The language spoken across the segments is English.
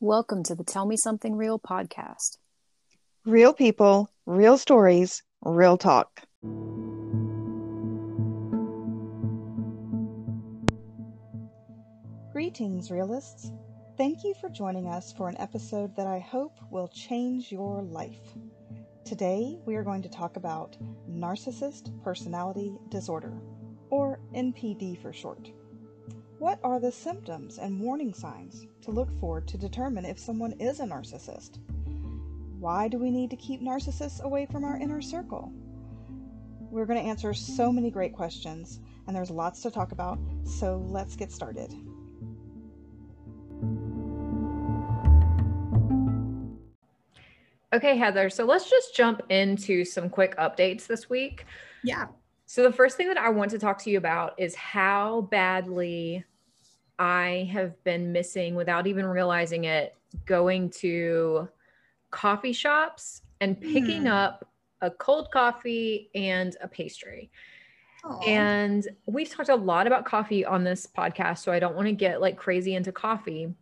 Welcome to the Tell Me Something Real podcast. Real people, real stories, real talk. Greetings, realists. Thank you for joining us for an episode that I hope will change your life. Today, we are going to talk about narcissist personality disorder, or NPD for short. What are the symptoms and warning signs to look for to determine if someone is a narcissist? Why do we need to keep narcissists away from our inner circle? We're going to answer so many great questions, and there's lots to talk about, so let's get started. Okay, Heather, so let's just jump into some quick updates this week. Yeah. So, the first thing that I want to talk to you about is how badly I have been missing without even realizing it going to coffee shops and picking Hmm. up a cold coffee and a pastry. And we've talked a lot about coffee on this podcast, so I don't want to get like crazy into coffee.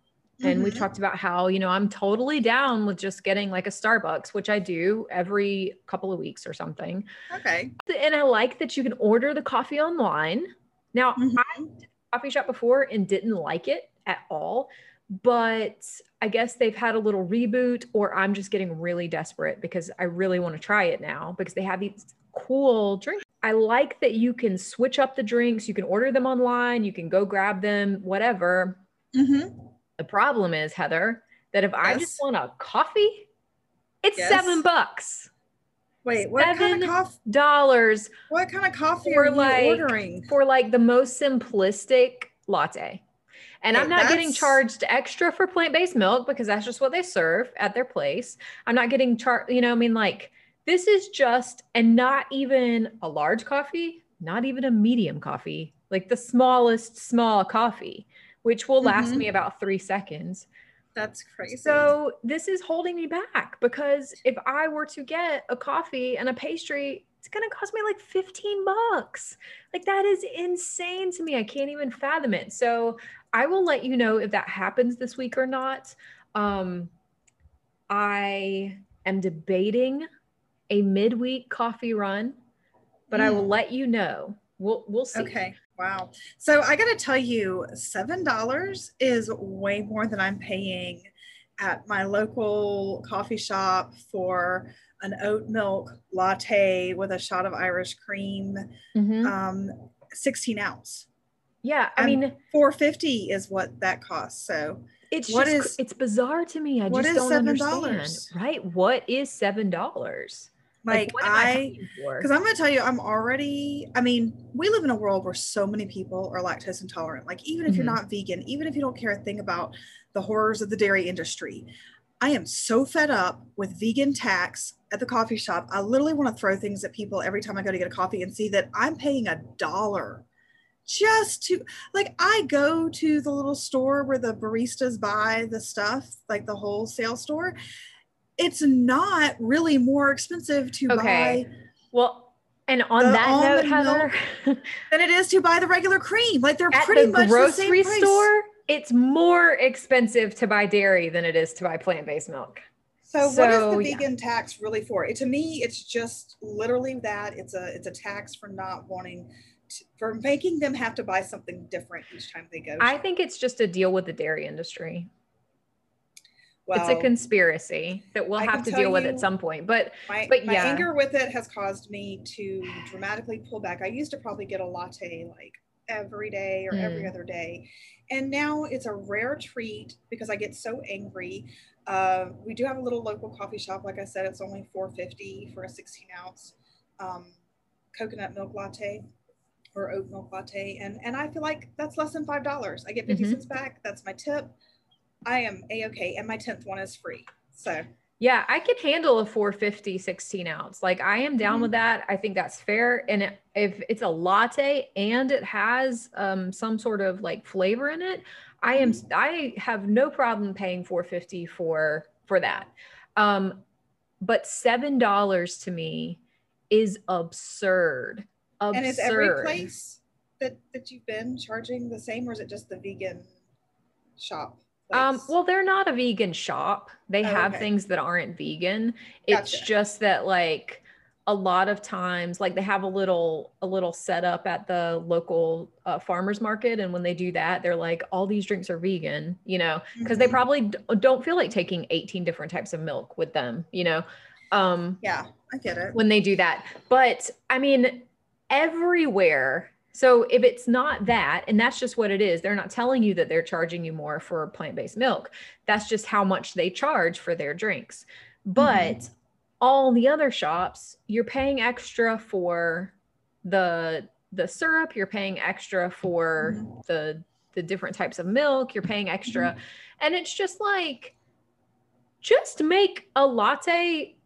And we've Mhm. talked about how, you know, I'm totally down with just getting like a Starbucks, which I do every couple of weeks or something. Okay. And I like that you can order the coffee online. Now, Mhm. I did a coffee shop before and didn't like it at all, but I guess they've had a little reboot, or I'm just getting really desperate because I really want to try it now because they have these cool drinks. I like that you can switch up the drinks, you can order them online, you can go grab them, whatever. Mhm. The problem is, Heather, that if I just want a coffee, it's Yes. seven bucks, Wait, what kind Seven of coffee? dollars What kind of coffee are you like- ordering? for like the most simplistic latte. And I'm Hey, not getting charged extra for plant-based milk because that's just what they serve at their place. I'm not getting charged, you know, I mean like this is just and not even a large coffee, not even a medium coffee, like the smallest small coffee, which will last Mhm. me about 3 seconds. That's crazy. So this is holding me back because if I were to get a coffee and a pastry, it's going to cost me like 15 bucks. Like that is insane to me. I can't even fathom it. So I will let you know if that happens this week or not. Um, I am debating a midweek coffee run, but I will Mm. let you know. We'll we'll see. Okay. Wow. So I got to tell you, $7 is way more than I'm paying at my local coffee shop for an oat milk latte with a shot of Irish cream, mm-hmm. um, 16 ounce. Yeah. I and mean, 450 is what that costs. So it's what just, is, it's bizarre to me. I just don't $7? understand. Right. What is $7? Like, like I, because I'm going to tell you, I'm already, I mean, we live in a world where so many people are lactose intolerant. Like, even if mm-hmm. you're not vegan, even if you don't care a thing about the horrors of the dairy industry, I am so fed up with vegan tax at the coffee shop. I literally want to throw things at people every time I go to get a coffee and see that I'm paying a dollar just to like I go to the little store where the baristas buy the stuff, like the wholesale store, it's not really more expensive to Okay. buy well, and on the that note, Heather, than it is to buy the regular cream. Like they're at pretty the much the same grocery price. store, it's more expensive to buy dairy than it is to buy plant-based milk. So, what is the yeah. vegan tax really for? It, to me, it's just literally that. It's a it's a tax for not wanting to, for making them have to buy something different each time they go. I think it's just a deal with the dairy industry. Well, it's a conspiracy that we'll I have to deal with at some point. But my, but my yeah. anger with it has caused me to dramatically pull back. I used to probably get a latte like every day or every Mm. other day. And now it's a rare treat because I get so angry. Uh, we do have a little local coffee shop. Like I said, it's only 450 for a 16 ounce um, coconut milk latte or oat milk latte. And, and I feel like that's less than $5. I get 50 Mhm. cents back. That's my tip. I am a-okay. And my 10th one is free. So Yeah, I can handle a 450 16 ounce. Like I am down Mhm. with that. I think that's fair. And it, if it's a latte and it has um, some sort of like flavor in it, I am I have no problem paying 450 for for that. Um, but seven dollars to me is absurd. Absurd. And is every place that that you've been charging the same, or is it just the vegan shop? Um, well, they're not a vegan shop. They Oh, have okay. things that aren't vegan. It's just that like a lot of times like they have a little a little setup at the local uh, farmers market and when they do that they're like all these drinks are vegan you know because they Mhm. probably d- don't feel like taking 18 different types of milk with them you know um yeah, I get it. when they do that. But I mean, everywhere. So if it's not that, and that's just what it is, they're not telling you that they're charging you more for plant based milk. That's just how much they charge for their drinks. But all the other shops, you're paying extra for the the syrup, you're paying extra for Mhm. the the different types of milk, you're paying extra. Mm-hmm. And it's just like just make a latte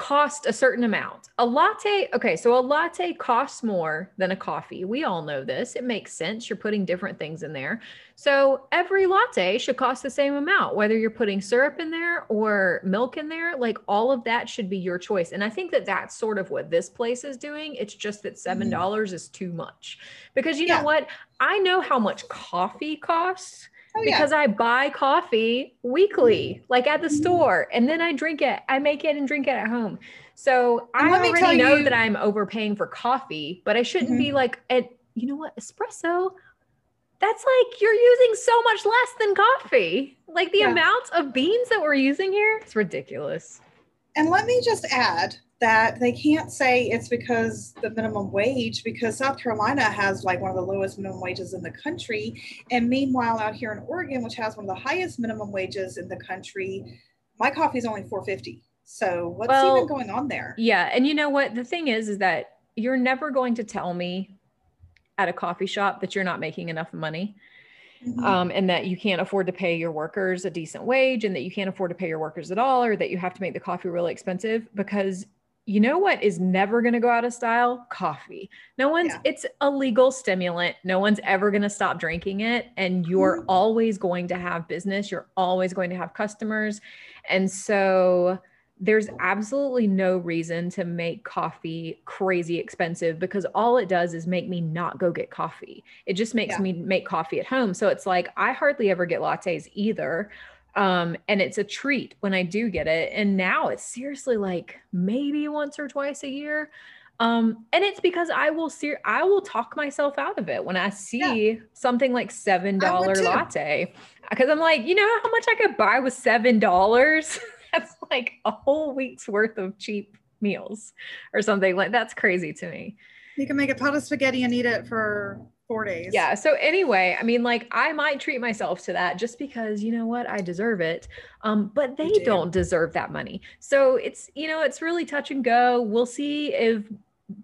cost a certain amount. A latte, okay, so a latte costs more than a coffee. We all know this. It makes sense. You're putting different things in there. So every latte should cost the same amount, whether you're putting syrup in there or milk in there. Like all of that should be your choice. And I think that that's sort of what this place is doing. It's just that $7 mm-hmm. dollars is too much. Because you know what? I know how much coffee costs Oh, yeah. because I buy coffee weekly, like at the Mhm. store, and then I drink it. I make it and drink it at home. So And I let me tell already know you- that I'm overpaying for coffee, but I shouldn't Mhm. be like, and you know what, espresso. That's like you're using so much less than coffee. Like the Yeah. amount of beans that we're using here, it's ridiculous. And let me just add that they can't say it's because the minimum wage, because South Carolina has like one of the lowest minimum wages in the country. And meanwhile, out here in Oregon, which has one of the highest minimum wages in the country, my coffee is only 450. So what's Well, even going on there? Yeah, and you know what? The thing is, is that you're never going to tell me at a coffee shop that you're not making enough money. Mhm. um, and that you can't afford to pay your workers a decent wage and that you can't afford to pay your workers at all or that you have to make the coffee really expensive because you know what is never going to go out of style coffee no one's Yeah. it's a legal stimulant no one's ever going to stop drinking it and you're Mhm. always going to have business you're always going to have customers and so there's absolutely no reason to make coffee crazy expensive because all it does is make me not go get coffee. It just makes Yeah. me make coffee at home. So it's like I hardly ever get lattes either. Um, and it's a treat when I do get it. And now it's seriously like maybe once or twice a year. Um, and it's because I will see I will talk myself out of it when I see something like seven dollar latte. Because I'm like, you know how much I could buy with seven dollars? That's like a whole week's worth of cheap meals or something. Like that's crazy to me. You can make a pot of spaghetti and eat it for four days. Yeah. So anyway, I mean, like I might treat myself to that just because you know what I deserve it. Um, but they do. don't deserve that money. So it's you know it's really touch and go. We'll see if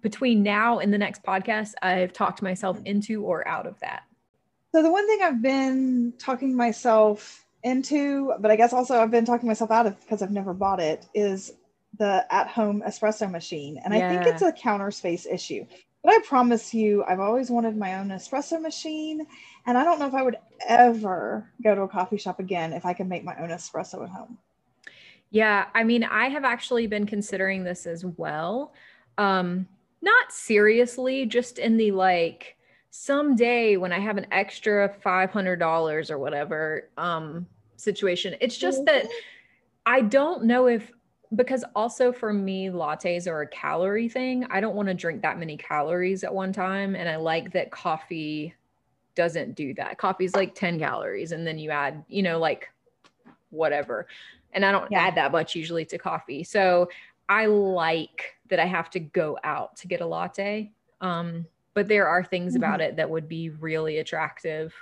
between now and the next podcast I've talked myself into or out of that. So the one thing I've been talking myself into, but I guess also I've been talking myself out of because I've never bought it, is the at-home espresso machine. And I think it's a counter space issue. But I promise you, I've always wanted my own espresso machine. And I don't know if I would ever go to a coffee shop again if I could make my own espresso at home. Yeah, I mean, I have actually been considering this as well. Um, not seriously, just in the like someday when I have an extra $500 or whatever um situation. It's just that I don't know if because also for me lattes are a calorie thing. I don't want to drink that many calories at one time and I like that coffee doesn't do that. Coffee's like 10 calories and then you add, you know, like whatever. And I don't Yeah. add that much usually to coffee. So I like that I have to go out to get a latte. Um, but there are things about it that would be really attractive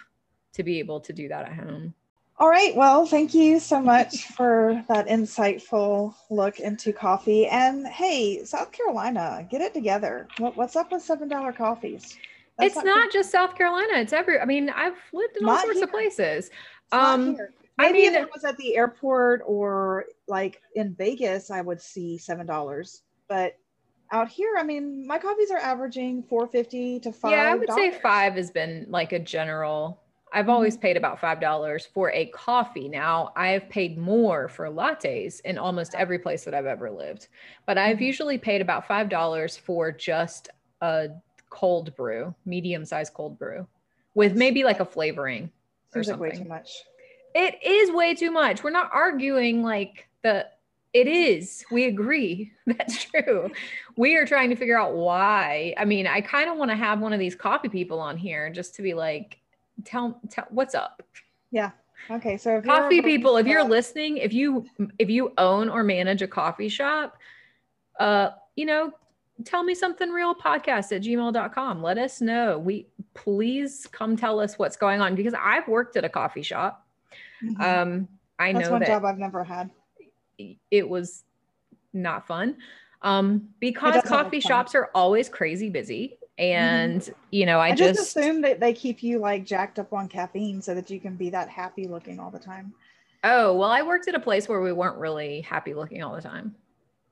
to be able to do that at home. All right. Well, thank you so much for that insightful look into coffee. And hey, South Carolina, get it together. What, what's up with $7 coffees? That's it's not just South Carolina. It's every. I mean, I've lived in all Not sorts of places. It's not Um, here. I Maybe if mean- it was at the airport or like in Vegas, I would see seven dollars. But out here, I mean, my coffees are averaging four fifty to five. Yeah, I would say five has been like a general. I've always paid about five dollars for a coffee. Now I've paid more for lattes in almost every place that I've ever lived, but I've Mhm. usually paid about five dollars for just a cold brew, medium sized cold brew, with maybe like a flavoring or Seems like way too much. It is way too much. We're not arguing like the it is. We agree. That's true. We are trying to figure out why. I mean, I kind of want to have one of these coffee people on here just to be like, tell, tell what's up. Yeah. Okay. So Coffee people, if you're listening, if you if you own or manage a coffee shop, uh, you know, tell me something real podcast at gmail.com. Let us know. We please come tell us what's going on because I've worked at a coffee shop. Mhm. Um, I know that's know one that job I've never had. it was not fun um because coffee shops are always crazy busy and you know i, Mm-hmm. I, just, just, assume that they keep you like jacked up on caffeine so that you can be that happy looking all the time. oh well i worked at a place where we weren't really happy looking all the time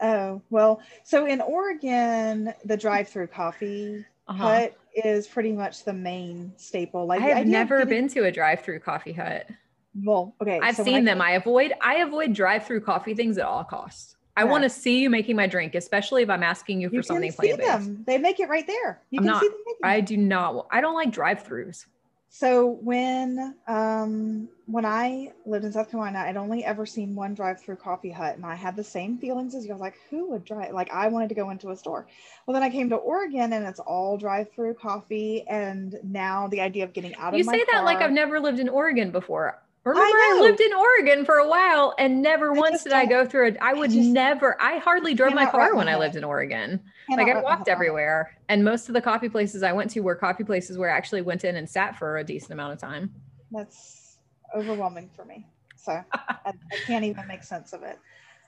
Oh, well, so in Oregon, the drive through coffee uh-huh. hut is pretty much the main staple. Like i've never getting- been to a drive-through coffee hut Well, okay. i've so seen I them i avoid i avoid drive-through coffee things at all costs i Yeah. want to see you making my drink especially if i'm asking you for You can something see plant-based them. They make it right there. You I'm can not- see them making i do not i don't like drive-throughs So when um when I lived in South Carolina, I'd only ever seen one drive-through coffee hut, and I had the same feelings as you. I was like, who would drive? Like I wanted to go into a store. Well, then I came to Oregon, and it's all drive-through coffee. And now the idea of getting out You of You say that like I've never lived in Oregon before. Remember, I, know. lived in Oregon for a while and never I once did I go through it. I would just never, I hardly drove my car when I lived in Oregon. Like I walked head around it. everywhere. And most of the coffee places I went to were coffee places where I actually went in and sat for a decent amount of time. That's overwhelming for me. So I, I can't even make sense of it.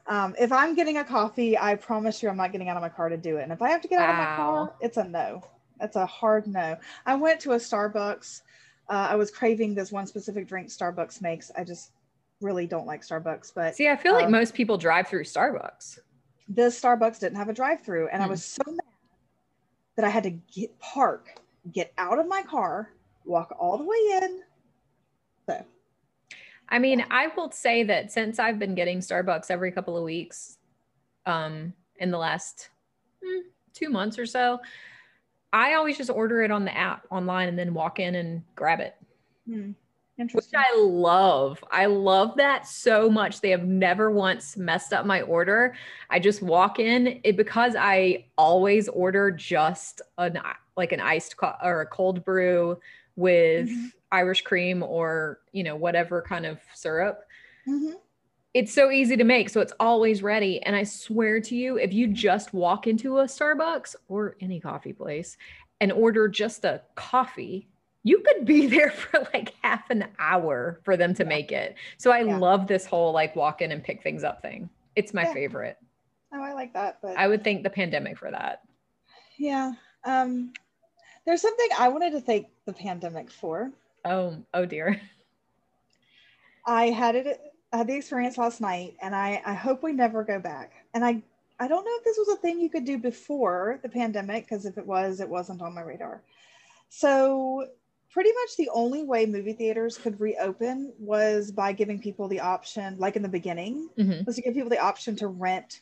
Um, if I'm getting a coffee, I promise you I'm not getting out of my car to do it. And if I have to get out of my car, it's a no. That's a hard no. I went to a Starbucks. Uh, I was craving this one specific drink Starbucks makes. I just really don't like Starbucks, but See, I feel like Um, most people drive through Starbucks. this Starbucks didn't have a drive-through, and I Hmm. was so mad that I had to get park, get out of my car, walk all the way in. So I mean, I will say that since I've been getting Starbucks every couple of weeks, um, in the last hmm, two months or so, I always just order it on the app online and then walk in and grab it, hmm, which. I love. I love that so much. They have never once messed up my order. I just walk in it because I always order just an like an iced co- or a cold brew with Mhm. Irish cream or you know whatever kind of syrup Mhm. It's so easy to make so it's always ready and i swear to you if you just walk into a starbucks or any coffee place and order just a coffee you could be there for like half an hour for them to Yeah. make it so i Yeah. love this whole like walk in and pick things up thing it's my Yeah. favorite Oh, I like that, but i would thank the pandemic for that yeah. Um, there's something I wanted to thank the pandemic for. oh oh dear I had it. I had the experience last night, and I I hope we never go back. And I I don't know if this was a thing you could do before the pandemic, because if it was, it wasn't on my radar. So pretty much the only way movie theaters could reopen was by giving people the option, like in the beginning, hmm was to give people the option to rent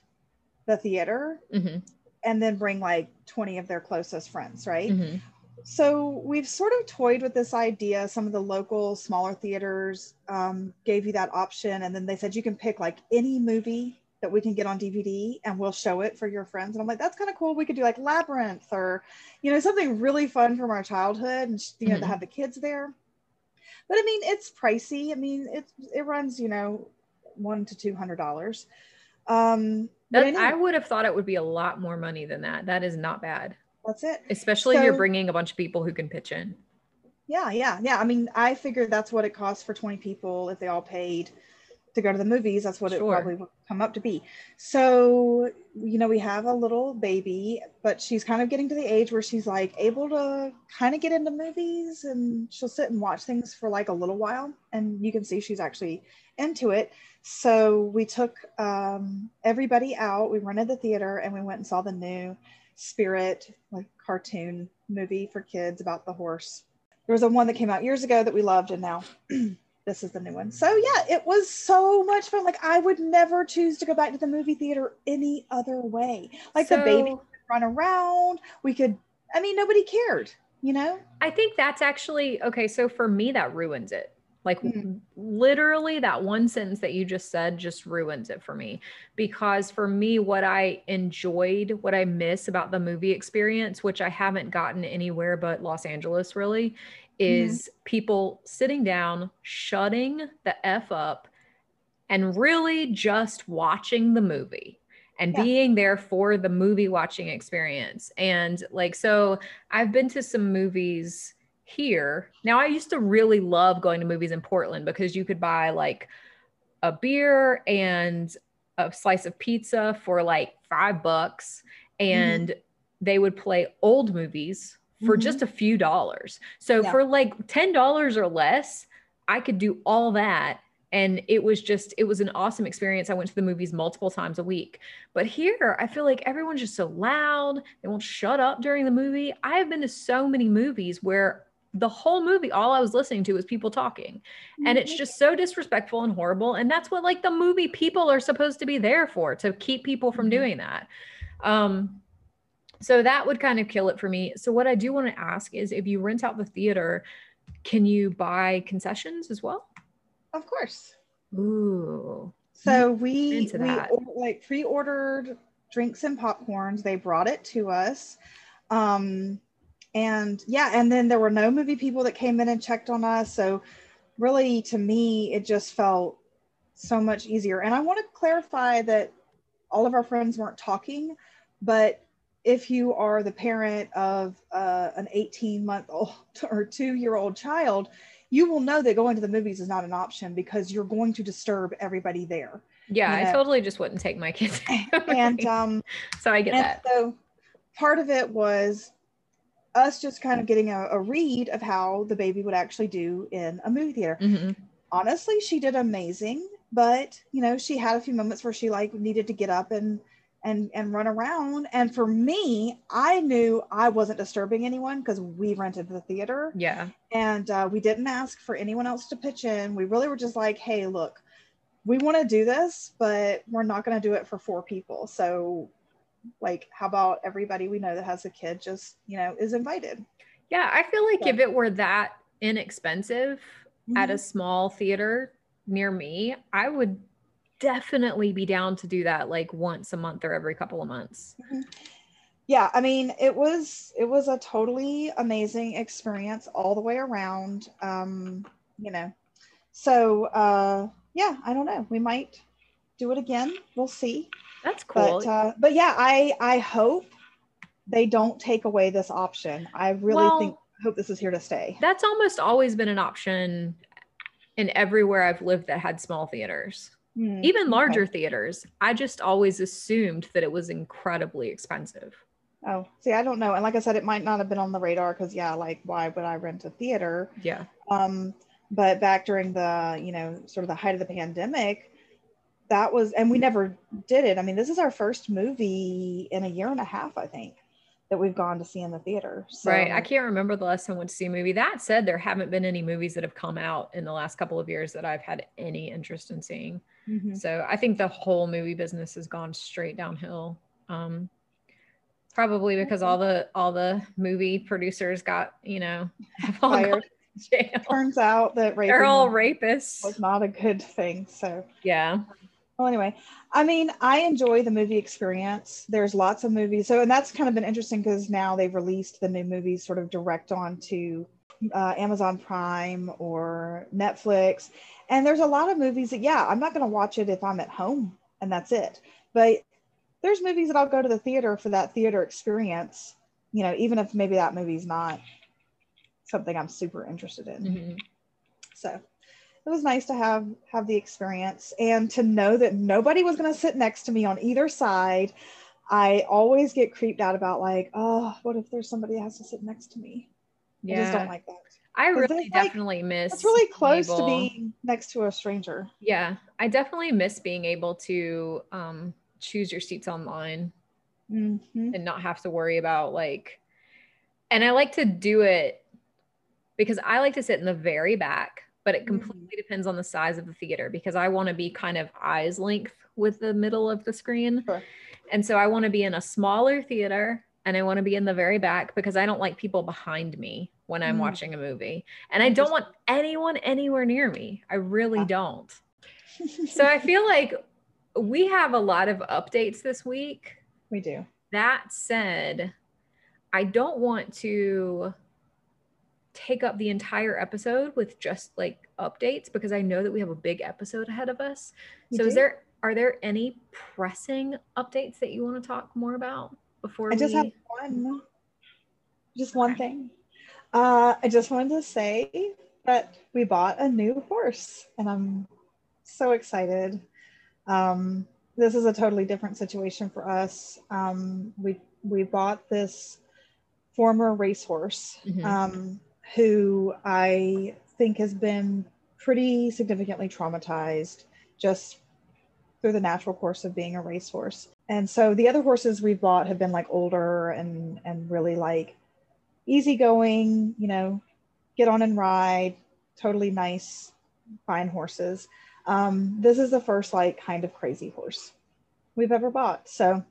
the theater hmm and then bring like 20 of their closest friends, right? hmm So we've sort of toyed with this idea. Some of the local smaller theaters um, gave you that option, and then they said you can pick like any movie that we can get on DVD, and we'll show it for your friends. And I'm like, that's kind of cool. We could do like Labyrinth or, you know, something really fun from our childhood, and you know, to Mhm. have the kids there. But I mean, it's pricey. I mean, it's it runs you know one to two hundred dollars. Um, that, anyway, i would have thought it would be a lot more money than that that is not bad that's it. especially if you're bringing a bunch of people who can pitch in Yeah, yeah, yeah. I mean, I figured that's what it costs for 20 people if they all paid to go to the movies. That's what it probably would come up to be. So, you know, we have a little baby, but she's kind of getting to the age where she's like able to kind of get into movies and she'll sit and watch things for like a little while. And you can see she's actually into it. So we took um, everybody out, we rented the theater, and we went and saw the new Spirit, like cartoon movie for kids about the horse. There was a one that came out years ago that we loved and now this is the new one. So yeah it was so much fun. Like i would never choose to go back to the movie theater any other way. Like the baby could run around. We could i mean nobody cared you know? I think that's actually okay. So for me, that ruins it Like Mm. literally that one sentence that you just said just ruins it for me because for me what I enjoyed, what I miss about the movie experience, which I haven't gotten anywhere but Los Angeles really, is people sitting down, shutting the f up and really just watching the movie and Yeah. being there for the movie watching experience. And like, so I've been to some movies here. Now, I used to really love going to movies in Portland because you could buy like a beer and a slice of pizza for like five bucks, and they would play old movies for Mhm. just a few dollars. So Yeah. for like $10 or less, I could do all that and it was just it was an awesome experience i went to the movies multiple times a week but here i feel like everyone's just so loud they won't shut up during the movie i have been to so many movies where the whole movie all i was listening to was people talking and it's just so disrespectful and horrible and that's what like the movie people are supposed to be there for to keep people from Mhm. doing that um so that would kind of kill it for me so what i do want to ask is if you rent out the theater can you buy concessions as well Of course. Ooh. So we we like pre-ordered drinks and popcorns. They brought it to us. Um and yeah, and then there were no movie people that came in and checked on us. So really to me it just felt so much easier. And I want to clarify that all of our friends weren't talking, but if you are the parent of uh, an 18 month old or two year old child, you will know that going to the movies is not an option because you're going to disturb everybody there. Yeah, You I totally just wouldn't take my kids. And um, so I get that. so part of it was us just kind of getting a, a read of how the baby would actually do in a movie theater. Mhm. Honestly, she did amazing, but you know, she had a few moments where she like needed to get up and and and run around. And for me, I knew I wasn't disturbing anyone because we rented the theater Yeah. and uh, we didn't ask for anyone else to pitch in. We really were just like, hey, look, we want to do this, but we're not going to do it for four people. So, like, how about everybody we know that has a kid just, you know, is invited? Yeah. I feel like Yeah. if it were that inexpensive at Mm-hmm. a small theater near me, I would definitely be down to do that like once a month or every couple of months. yeah, I mean, it was it was a totally amazing experience all the way around. Um, you know, so uh, yeah, I don't know. We might do it again. We'll see. That's cool. but uh, but yeah i i hope they don't take away this option i really Well, think hope this is here to stay That's almost always been an option in everywhere I've lived that had small theaters. Hmm, Even okay. larger theaters. I just always assumed that it was incredibly expensive. oh see i don't know and like i said it might not have been on the radar because yeah like why would i rent a theater Yeah. um but back during the you know sort of the height of the pandemic that was and we never did it i mean this is our first movie in a year and a half i think that we've gone to see in the theater so Right. I can't remember the last time I went to see a movie. That said, there haven't been any movies that have come out in the last couple of years that I've had any interest in seeing. Mhm. So I think the whole movie business has gone straight downhill. Um, probably because all the all the movie producers got you know have all gone Fired. turns out that They're all was not a good thing so Yeah. Well, anyway, I mean, I enjoy the movie experience. There's lots of movies. So, and that's kind of been interesting because now they've released the new movies sort of direct onto uh, Amazon Prime or Netflix. And there's a lot of movies that, yeah, I'm not going to watch it if I'm at home and that's it. But there's movies that I'll go to the theater for that theater experience, you know, even if maybe that movie's not something I'm super interested in Mhm. so it was nice to have have the experience and to know that nobody was going to sit next to me on either side i always get creeped out about like oh what if there's somebody that has to sit next to me yeah. i just don't like that i really it's like- definitely miss. it's really close to being next to a stranger Yeah, I definitely miss being able to um, choose your seats online hmm and not have to worry about like. And I like to do it because I like to sit in the very back, but it Mhm. completely depends on the size of the theater because I want to be kind of eyes length with the middle of the screen. Sure. And so I want to be in a smaller theater and I want to be in the very back because I don't like people behind me when I'm Mm. watching a movie. And I don't want anyone anywhere near me. I really Yeah. don't. So I feel like we have a lot of updates this week. we do. That said, I don't want to take up the entire episode with just like updates because I know that we have a big episode ahead of us. We so is there are there any pressing updates that you want to talk more about before I just we have one, just one thing. Uh, I just wanted to say that we bought a new horse, and I'm so excited. Um, this is a totally different situation for us. Um, we we bought this former racehorse Mhm. um, who I think has been pretty significantly traumatized just through the natural course of being a racehorse. And so the other horses we've bought have been like older and and really like easygoing, you know, get on and ride, totally nice, fine horses. Um, this is the first like kind of crazy horse we've ever bought. So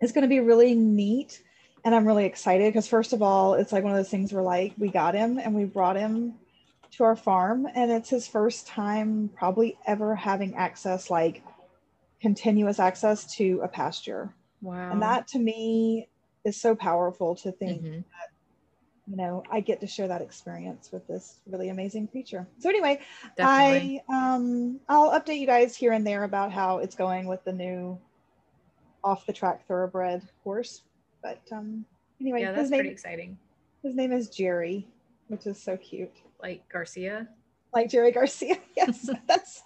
it's going to be really neat. And I'm really excited because, first of all, it's like one of those things where like we got him and we brought him to our farm, and it's his first time probably ever having access, like continuous access to a pasture. wow. And that to me is so powerful to think Mhm. you know i get to share that experience with this really amazing creature so anyway Definitely. i um i'll update you guys here and there about how it's going with the new off the track thoroughbred horse but um anyway yeah, that's his name pretty exciting. his name is jerry which is so cute Like Garcia. like jerry garcia yes that's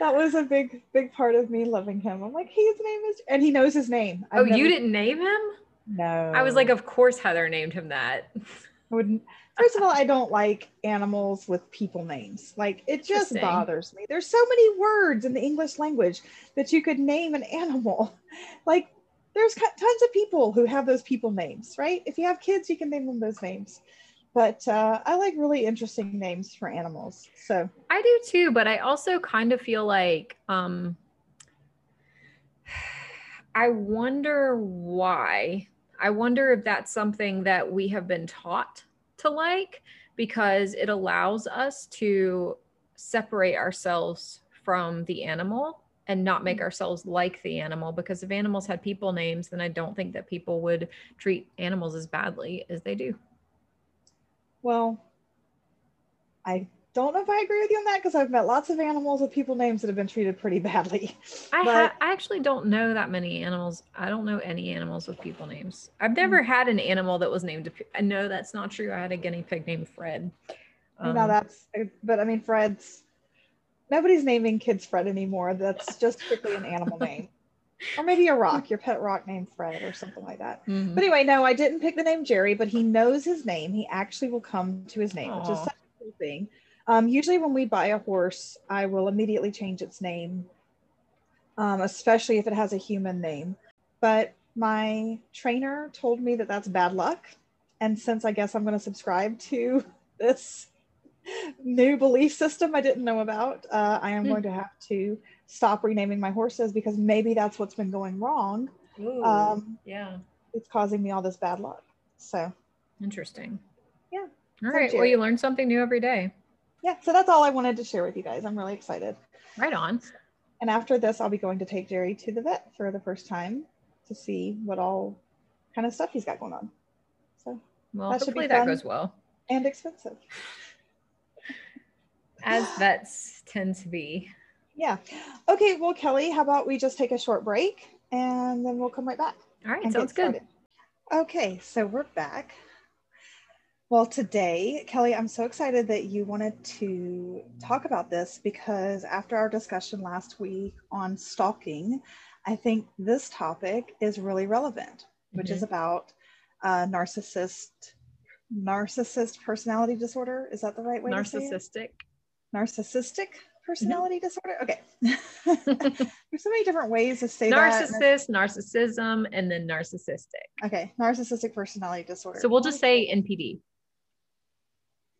that was a big big part of me loving him i'm like his name is and he knows his name Oh, I've you never- didn't name him? no I was like, of course Heather named him that. I wouldn't. First of all, I don't like animals with people names. Like it just bothers me. There's so many words in the English language that you could name an animal. Like there's tons of people who have those people names, right? If you have kids, you can name them those names. But uh, I like really interesting names for animals. So I do too, but I also kind of feel like um I wonder why. I wonder if that's something that we have been taught to like because it allows us to separate ourselves from the animal and not make mm-hmm. ourselves like the animal because if animals had people names then I don't think that people would treat animals as badly as they do. well, I don't know if I agree with you on that because I've met lots of animals with people names that have been treated pretty badly. I, But- ha- I actually don't know that many animals. I don't know any animals with people names. I've never mm. had an animal that was named. i know uh, that's not true. I had a guinea pig named Fred. Um, that's, uh, but I mean, Fred's, nobody's naming kids Fred anymore. That's just strictly an animal name. Or maybe a rock, your pet rock named Fred or something like that. mhm. But anyway, no, I didn't pick the name Jerry, but he knows his name. He actually will come to his name, which is such a cool thing. Um, usually, when we buy a horse, I will immediately change its name, um, especially if it has a human name. But my trainer told me that that's bad luck. And since I guess I'm going to subscribe to this new belief system I didn't know about, uh, I am Hmm. going to have to stop renaming my horses because maybe that's what's been going wrong. Ooh, Um, yeah, it's causing me all this bad luck. So interesting. Yeah. All So right. Well, you learn something new every day. yeah, so that's all I wanted to share with you guys. I'm really excited. Right on. And after this, I'll be going to take Jerry to the vet for the first time to see what all kind of stuff he's got going on. So Well, That should be hopefully that fun. goes well, and expensive. As vets tend to be. Yeah. Okay. Well, Kelly, how about we just take a short break and then we'll come right back. All right. Sounds good. Okay, so we're back. Well, today, Kelly, I'm so excited that you wanted to talk about this because after our discussion last week on stalking, I think this topic is really relevant, which is about uh, narcissist narcissist personality disorder. Is that the right way to say it? Narcissistic. Mm-hmm. personality disorder. Okay. There's so many different ways to say that. Narcissist, narcissism, and then narcissistic. Okay, narcissistic personality disorder. So we'll just say NPD.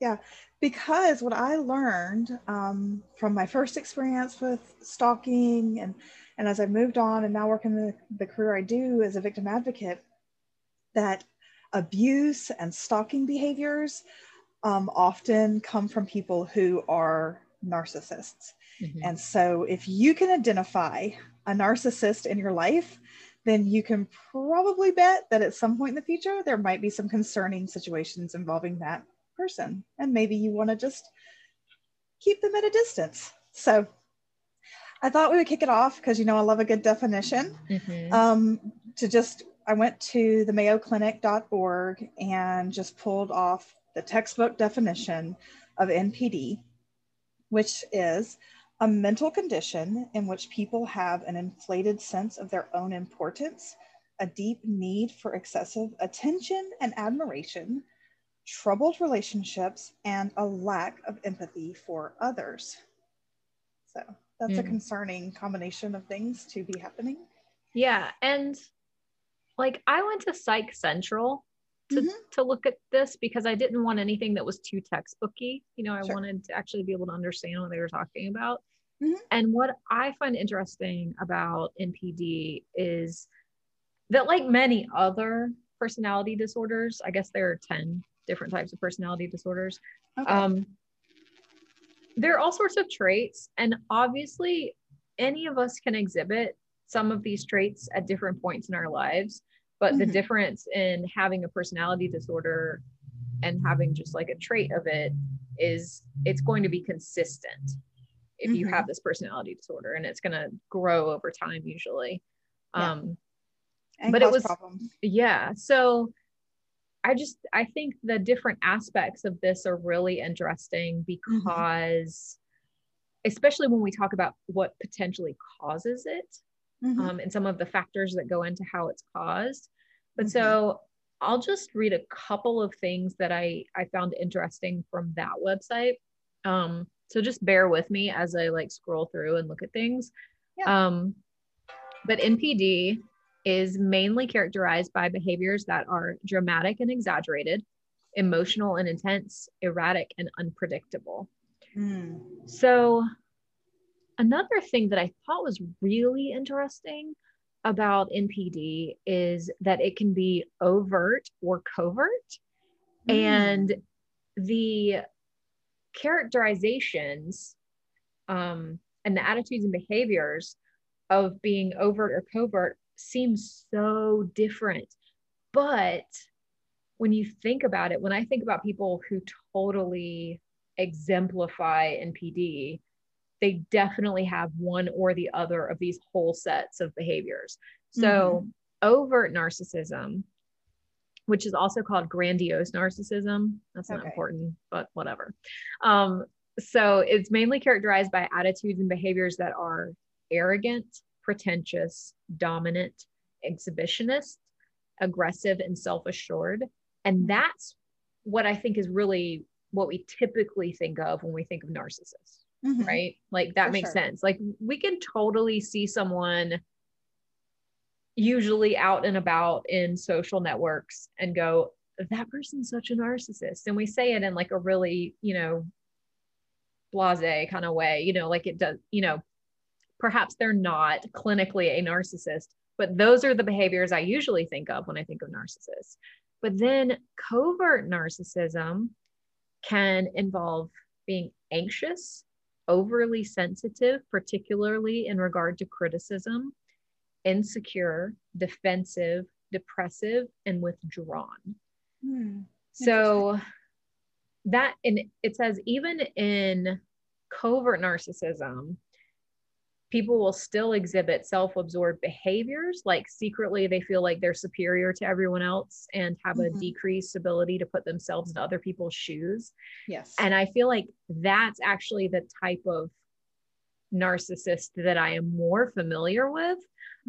Yeah. Because what I learned um, from my first experience with stalking and and as I moved on and now working the, the career I do as a victim advocate, that abuse and stalking behaviors um, often come from people who are narcissists. Mhm. And so, if you can identify a narcissist in your life, then you can probably bet that at some point in the future, there might be some concerning situations involving that person. And maybe you want to just keep them at a distance. So, I thought we would kick it off because, you know, I love a good definition. Mhm. Um, to just, I went to the mayoclinic.org and just pulled off the textbook definition of NPD, which is a mental condition in which people have an inflated sense of their own importance, a deep need for excessive attention and admiration, troubled relationships, and a lack of empathy for others. So that's a Mm. concerning combination of things to be happening. Yeah, and like I went to Psych Central to Mhm. to look at this because I didn't want anything that was too textbooky. You know, I Sure. wanted to actually be able to understand what they were talking about. Mhm. And what I find interesting about NPD is that, like many other personality disorders, I guess there are 10 different types of personality disorders. Okay. Um, there are all sorts of traits, and obviously, any of us can exhibit some of these traits at different points in our lives. But the Mhm. difference in having a personality disorder and having just like a trait of it is it's going to be consistent if you Mhm. have this personality disorder, and it's going to grow over time usually. Yeah. Um, and but it was- problems. yeah so i just i think the different aspects of this are really interesting because especially when we talk about what potentially causes it Mhm. um, and some of the factors that go into how it's caused but Mhm. so i'll just read a couple of things that i i found interesting from that website um, so just bear with me as i like scroll through and look at things Yeah. um, but npd is mainly characterized by behaviors that are dramatic and exaggerated emotional and intense erratic and unpredictable Mm. so, another thing that I thought was really interesting about NPD is that it can be overt or covert. Mm. And the characterizations um, and the attitudes and behaviors of being overt or covert seem so different. But when you think about it, when I think about people who totally exemplify NPD, they definitely have one or the other of these whole sets of behaviors. So, overt narcissism, which is also called grandiose narcissism, that's not important, but whatever. Um, so, it's mainly characterized by attitudes and behaviors that are arrogant, pretentious, dominant, exhibitionist, aggressive, and self assured. And that's what I think is really what we typically think of when we think of narcissists Mhm. right? Like that For makes sure. sense. Like we can totally see someone usually out and about in social networks and go, that person's such a narcissist. And we say it in like a really, you know, blase kind of way, you know, like it does, you know, perhaps they're not clinically a narcissist, but those are the behaviors I usually think of when I think of narcissists. But then covert narcissism can involve being anxious, overly sensitive, particularly in regard to criticism, insecure, defensive, depressive, and withdrawn. Mm. So that and it says even in covert narcissism, people will still exhibit self-absorbed behaviors like secretly they feel like they're superior to everyone else and have a Mhm. decreased ability to put themselves in other people's shoes Yes. and I feel like that's actually the type of narcissist that I am more familiar with.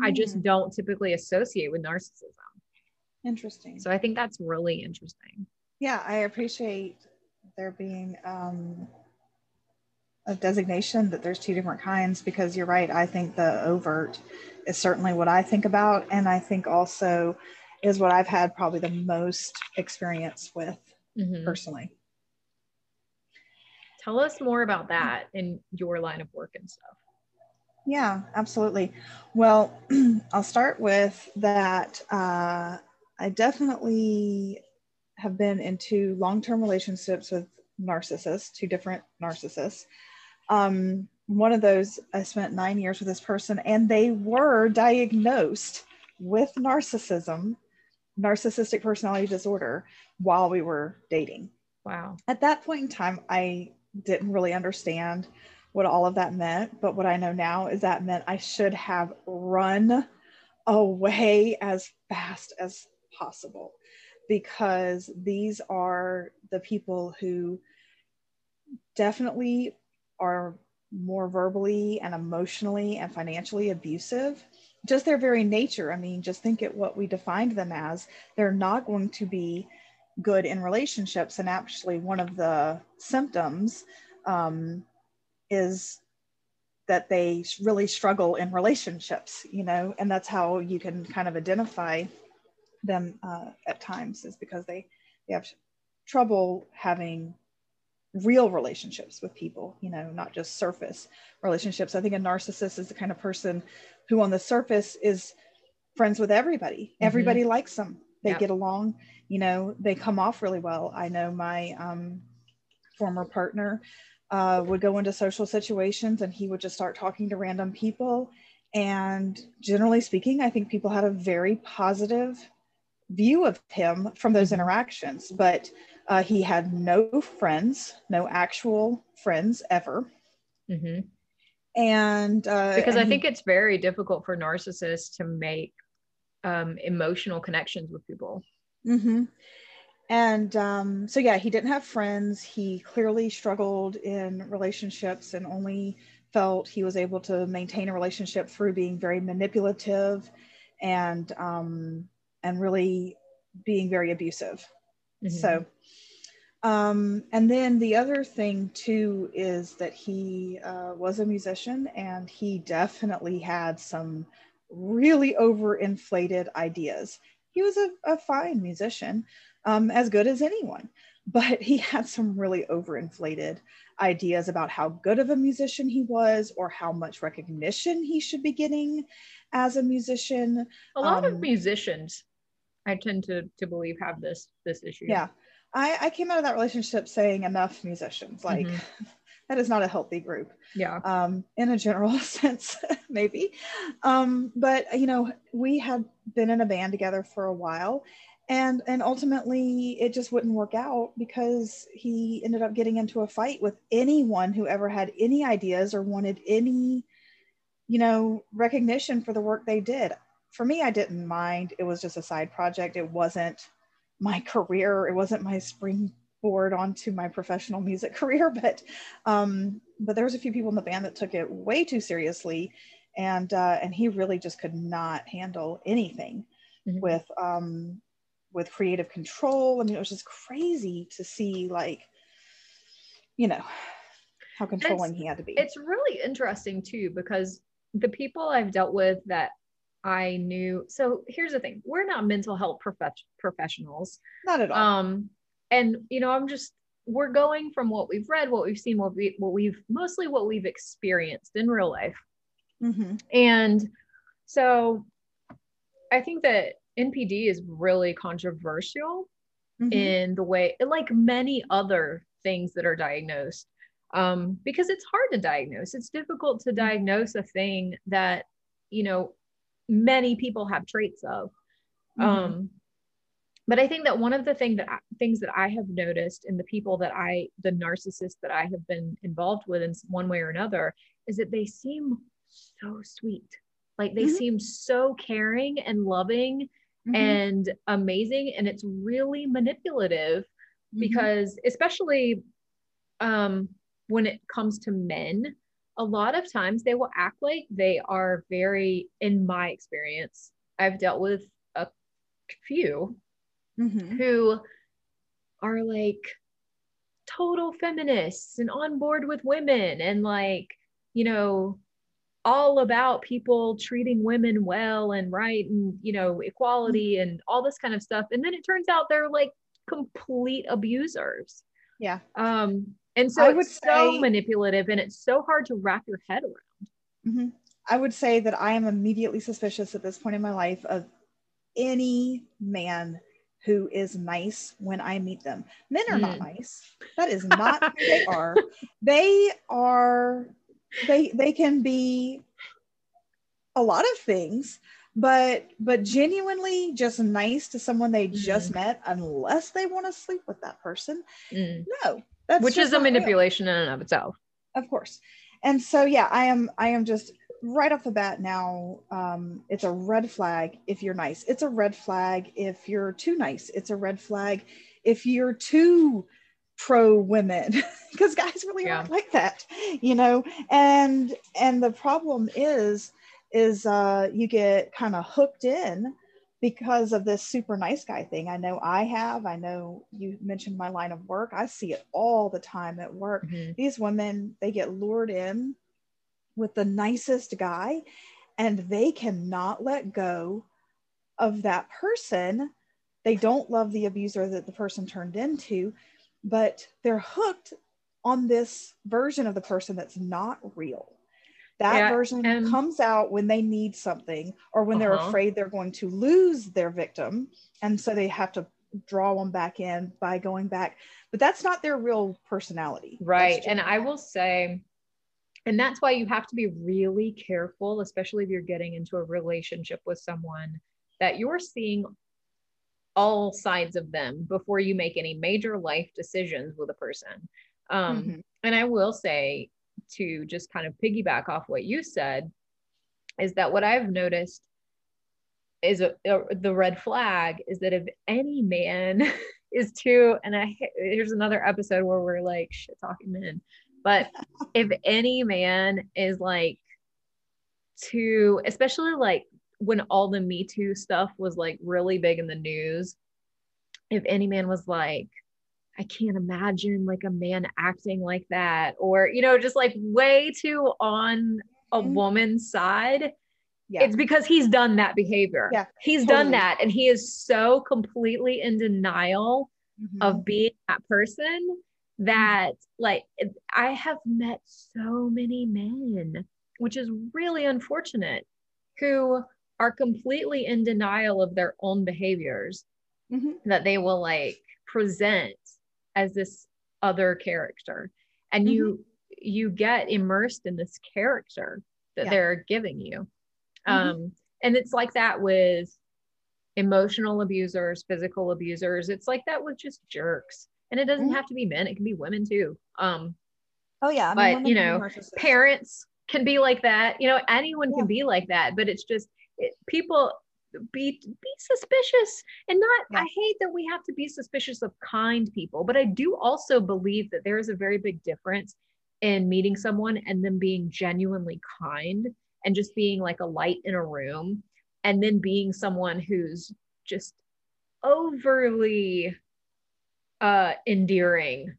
I just Mm. don't typically associate with narcissism. interesting. So I think that's really interesting. yeah, I appreciate there being um, a designation that there's two different kinds because you're right. I think the overt is certainly what I think about, and I think also is what I've had probably the most experience with Mhm. personally. Tell us more about that in your line of work and stuff. Yeah, absolutely. Well, I'll start with that. Uh, I definitely have been into long-term relationships with narcissists, two different narcissists. Um, one of those, I spent nine years with this person, and they were diagnosed with narcissism, narcissistic personality disorder, while we were dating. Wow. At that point in time, I didn't really understand what all of that meant, but what I know now is that meant I should have run away as fast as possible because these are the people who definitely are more verbally and emotionally and financially abusive just their very nature. I mean just think at what we defined them as. They're not going to be good in relationships and actually one of the symptoms um, is that they really struggle in relationships you know and that's how you can kind of identify them uh, at times is because they they have trouble having real relationships with people you know not just surface relationships. I think a narcissist is the kind of person who on the surface is friends with everybody. Mm-hmm. everybody likes them. They get along you know they come off really well. I know my um, former partner uh, would go into social situations and he would just start talking to random people. And generally speaking i think people had a very positive view of him from those mm-hmm. interactions. But uh, he had no friends, no actual friends ever. Mm-hmm. And uh, because and I think he, it's very difficult for narcissists to make um, emotional connections with people. Mm-hmm. And um, so, yeah, he didn't have friends. He clearly struggled in relationships and only felt he was able to maintain a relationship through being very manipulative and um, and really being very abusive. Mm-hmm. So, um, and then the other thing too is that he uh, was a musician and he definitely had some really overinflated ideas. He was a, a fine musician, um, as good as anyone, but he had some really overinflated ideas about how good of a musician he was or how much recognition he should be getting as a musician. A lot um, of musicians I tend to to believe have this this issue. Yeah. I, I came out of that relationship saying enough musicians. Like mm-hmm. that is not a healthy group. Yeah. Um, in a general sense, maybe. Um, but you know, we had been in a band together for a while and and ultimately it just wouldn't work out because he ended up getting into a fight with anyone who ever had any ideas or wanted any you know recognition for the work they did for me, I didn't mind. It was just a side project. It wasn't my career. It wasn't my springboard onto my professional music career. But um, but there was a few people in the band that took it way too seriously, and uh, and he really just could not handle anything mm-hmm. with um, with creative control. I mean, it was just crazy to see like, you know, how controlling it's, he had to be. It's really interesting too because the people I've dealt with that I knew. So here's the thing: we're not mental health prof- professionals. Not at all. Um, and you know, I'm just we're going from what we've read, what we've seen, what we what we've mostly what we've experienced in real life. Mm-hmm. And so, I think that NPD is really controversial mm-hmm. in the way, like many other things that are diagnosed, um, because it's hard to diagnose. It's difficult to mm-hmm. diagnose a thing that you know many people have traits of. Mm-hmm. Um, but I think that one of the thing that I, things that I have noticed in the people that I, the narcissists that I have been involved with in one way or another, is that they seem so sweet. Like they mm-hmm. seem so caring and loving mm-hmm. and amazing, and it's really manipulative mm-hmm. because, especially um, when it comes to men, a lot of times they will act like they are very, in my experience, I've dealt with a few mm-hmm. who are like total feminists and on board with women and like, you know, all about people treating women well and right and, you know, equality and all this kind of stuff. And then it turns out they're like complete abusers. Yeah. Um, and so I it's say, so manipulative and it's so hard to wrap your head around. Mm-hmm. I would say that I am immediately suspicious at this point in my life of any man who is nice when I meet them. Men are not Mm. nice. That is not who they are. They are they they can be a lot of things, but but genuinely just nice to someone they just Mm-hmm. met unless they want to sleep with that person. Mm. No. That's Which is a not real. manipulation in and of itself. of course. And so yeah i am i am just right off the bat now um it's a red flag if you're nice. It's a red flag if you're too nice. It's a red flag if you're too pro women because guys really Yeah. aren't like that you know? And and the problem is is uh you get kind of hooked in because of this super nice guy thing. I know i have. I know you mentioned my line of work. I see it all the time at work. Mhm. these women they get lured in with the nicest guy and they cannot let go of that person. They don't love the abuser that the person turned into but they're hooked on this version of the person that's not real that Yeah, version and- comes out when they need something or when they're Uh-huh. afraid they're going to lose their victim and so they have to draw them back in by going back but that's not their real personality Right. And I will say, and that's why you have to be really careful, especially if you're getting into a relationship with someone that you're seeing all sides of them before you make any major life decisions with a person. Um, Mhm. And I will say, to just kind of piggyback off what you said, is that what I've noticed is a, a- the red flag is that if any man is too, and I here's another episode where we're like shit talking men, but if any man is like too, especially like when all the Me Too stuff was like really big in the news, if any man was like, I can't imagine like a man acting like that, or you know, just like way too on a Mhm. woman's side, yeah it's because he's done that behavior. Yeah, He's done that and he is so completely in denial Mhm. of being that person that like I have met so many men, which is really unfortunate, who are completely in denial of their own behaviors Mhm. that they will like present as this other character and Mm-hmm. you you get immersed in this character that Yeah. they're giving you Mhm. um and it's like that with emotional abusers physical abusers it's like that with just jerks and it doesn't Mhm. have to be men it can be women too um oh yeah I but, you know, parents can be like that you know anyone Yeah. can be like that but it's just it, people be be suspicious and not Yeah. i hate that we have to be suspicious of kind people but i do also believe that there is a very big difference in meeting someone and them being genuinely kind and just being like a light in a room and then being someone who's just overly uh endearing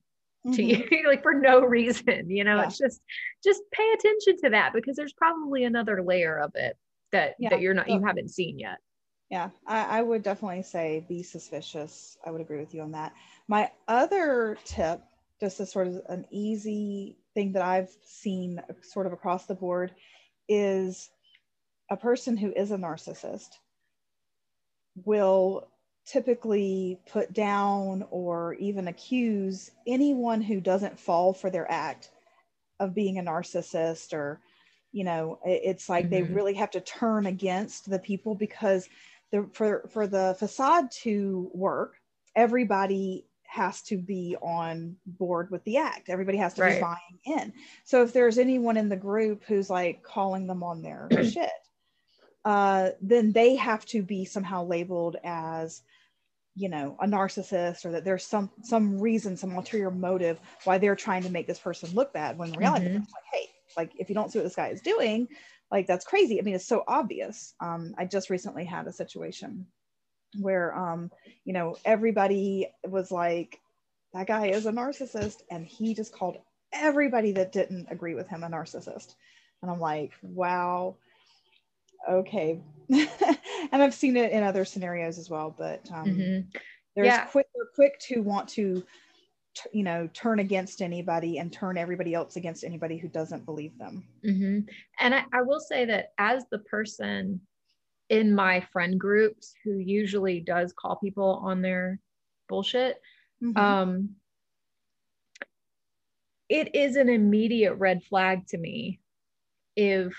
to Mhm. you like for no reason you know Yeah. it's just just pay attention to that because there's probably another layer of it that Yeah. that you're not you haven't seen yet Yeah, I, I would definitely say be suspicious. I would agree with you on that. My other tip, just as sort of an easy thing that I've seen sort of across the board, is a person who is a narcissist will typically put down or even accuse anyone who doesn't fall for their act of being a narcissist or you know it's like they Mhm. really have to turn against the people because the for for the facade to work everybody has to be on board with the act. Everybody has to be buying in. So if there's anyone in the group who's like calling them on their shit uh, then they have to be somehow labeled as you know a narcissist or that there's some some reason some ulterior motive why they're trying to make this person look bad when in reality Mhm. like hey like if you don't see what this guy is doing like that's crazy. I mean it's so obvious. Um, i just recently had a situation where um, you know everybody was like that guy is a narcissist and he just called everybody that didn't agree with him a narcissist. And i'm like wow. Okay. And i've seen it in other scenarios as well but um, Mhm. there's Yeah. quick they're quick to want to t- you know turn against anybody and turn everybody else against anybody who doesn't believe them Mhm. and I, I will say that as the person in my friend groups who usually does call people on their bullshit Mhm. um it is an immediate red flag to me if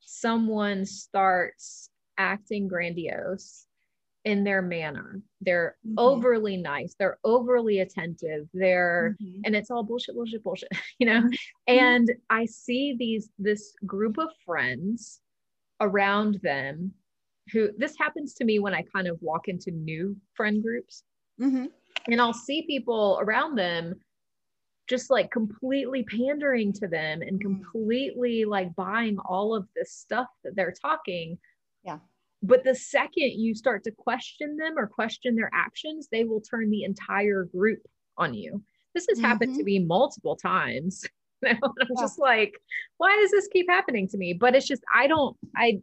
someone starts acting grandiose in their manner they're Mhm. overly nice they're overly attentive they're Mhm. and it's all bullshit bullshit bullshit you know Mhm. and i see these this group of friends around them who this happens to me when i kind of walk into new friend groups Mhm. and I'll see people around them just like completely pandering to them and Mm. completely like buying all of this stuff that they're talking. Yeah. But the second you start to question them or question their actions, they will turn the entire group on you. This has happened to me multiple times. And I'm Yeah. just like, why does this keep happening to me? But it's just I don't I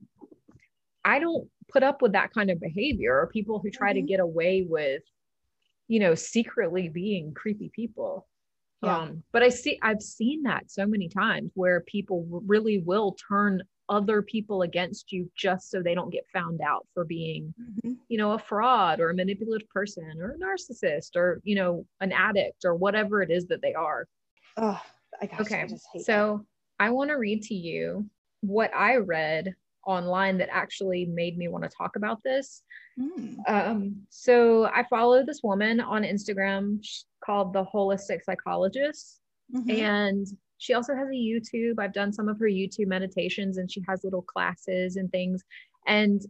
I don't put up with that kind of behavior or people who try to Mhm. get away with you know secretly being creepy people Yeah. um but i see i've seen that so many times where people really will turn other people against you just so they don't get found out for being Mhm. you know a fraud or a manipulative person or a narcissist or you know an addict or whatever it is that they are Ugh, I gosh, okay I just hate that. so i want to read to you what i read online that actually made me want to talk about this Mm. um, so I follow this woman on Instagram called the Holistic Psychologist, Mhm. and she also has a YouTube. I've done some of her YouTube meditations, and she has little classes and things, and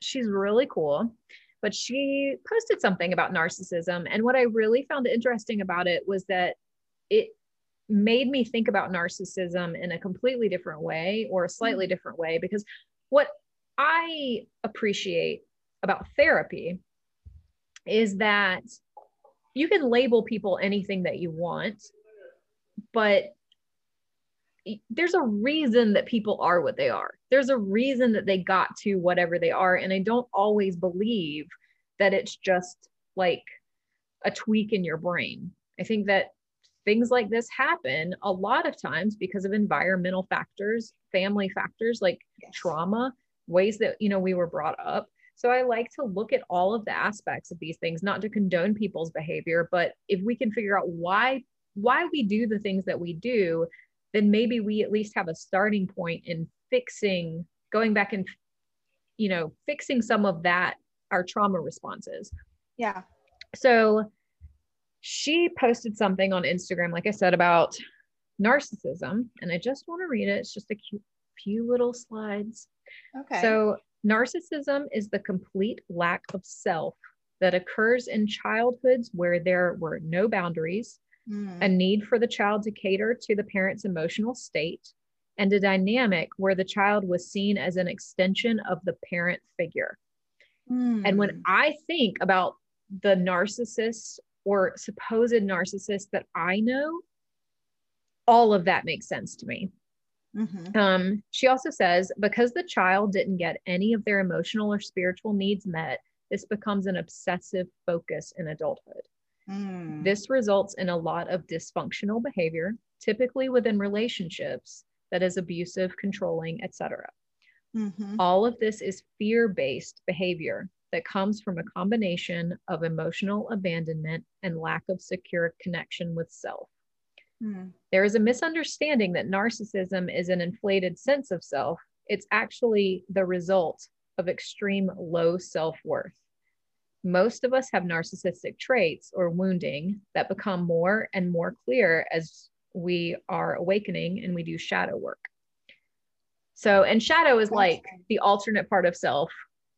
she's really cool. But she posted something about narcissism, and what I really found interesting about it was that it made me think about narcissism in a completely different way or a slightly mm-hmm. different way because what I appreciate about therapy is that you can label people anything that you want, but there's a reason that people are what they are. There's a reason that they got to whatever they are. And I don't always believe that it's just like a tweak in your brain. I think that things like this happen a lot of times because of environmental factors, family factors like Yes. trauma, ways that you know we were brought up. So I like to look at all of the aspects of these things, not to condone people's behavior, but if we can figure out why why we do the things that we do, then maybe we at least have a starting point in fixing, going back and you know, fixing some of that our trauma responses. Yeah. So she posted something on Instagram, like I said, about narcissism. And I just want to read it. It's just a cute, few little slides. Okay. So, narcissism is the complete lack of self that occurs in childhoods where there were no boundaries, Mm. a need for the child to cater to the parent's emotional state, and a dynamic where the child was seen as an extension of the parent figure. And when Mm. I think about the narcissists or supposed narcissists that I know, all of that makes sense to me. Mhm. Um, she also says because the child didn't get any of their emotional or spiritual needs met, this becomes an obsessive focus in adulthood. Mm. This results in a lot of dysfunctional behavior, typically within relationships that is abusive, controlling, etc. Mhm. All of this is fear based behavior that comes from a combination of emotional abandonment and lack of secure connection with self. Mm. There is a misunderstanding that narcissism is an inflated sense of self. It's actually the result of extreme low self worth. Most of us have narcissistic traits or wounding that become more and more clear as we are awakening and we do shadow work. So, and shadow is like the alternate part of self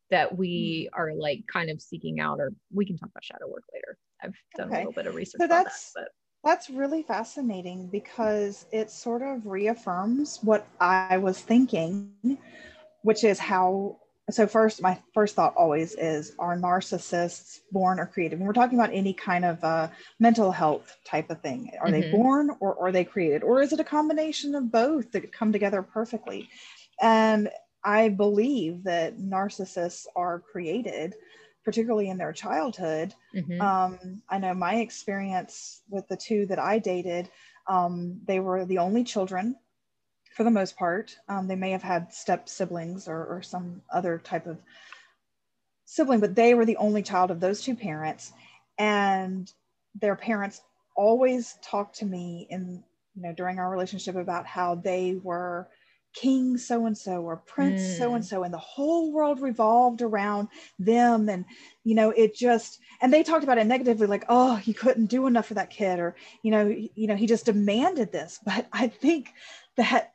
that we hmm. are like kind of seeking out, or we can talk about shadow work later. I've done Okay. a little bit of research So on that, that's- but That's really fascinating because it sort of reaffirms what I was thinking, which is how. So, first, my first thought always is are narcissists born or created? When we're talking about any kind of uh, mental health type of thing, are they Mhm. born or are they created? Or is it a combination of both that come together perfectly? And I believe that narcissists are created, particularly in their childhood, mhm. um, I know my experience with the two that I dated, um, they were the only children. For the most part. Um, they may have had step siblings or, or some other type of sibling, but they were the only child of those two parents. And their parents always talked to me in, you know, during our relationship about how they were king so and so or prince so and so and the whole world revolved around them and you know it just and they talked about it negatively like oh he couldn't do enough for that kid or you know you know he just demanded this but i think that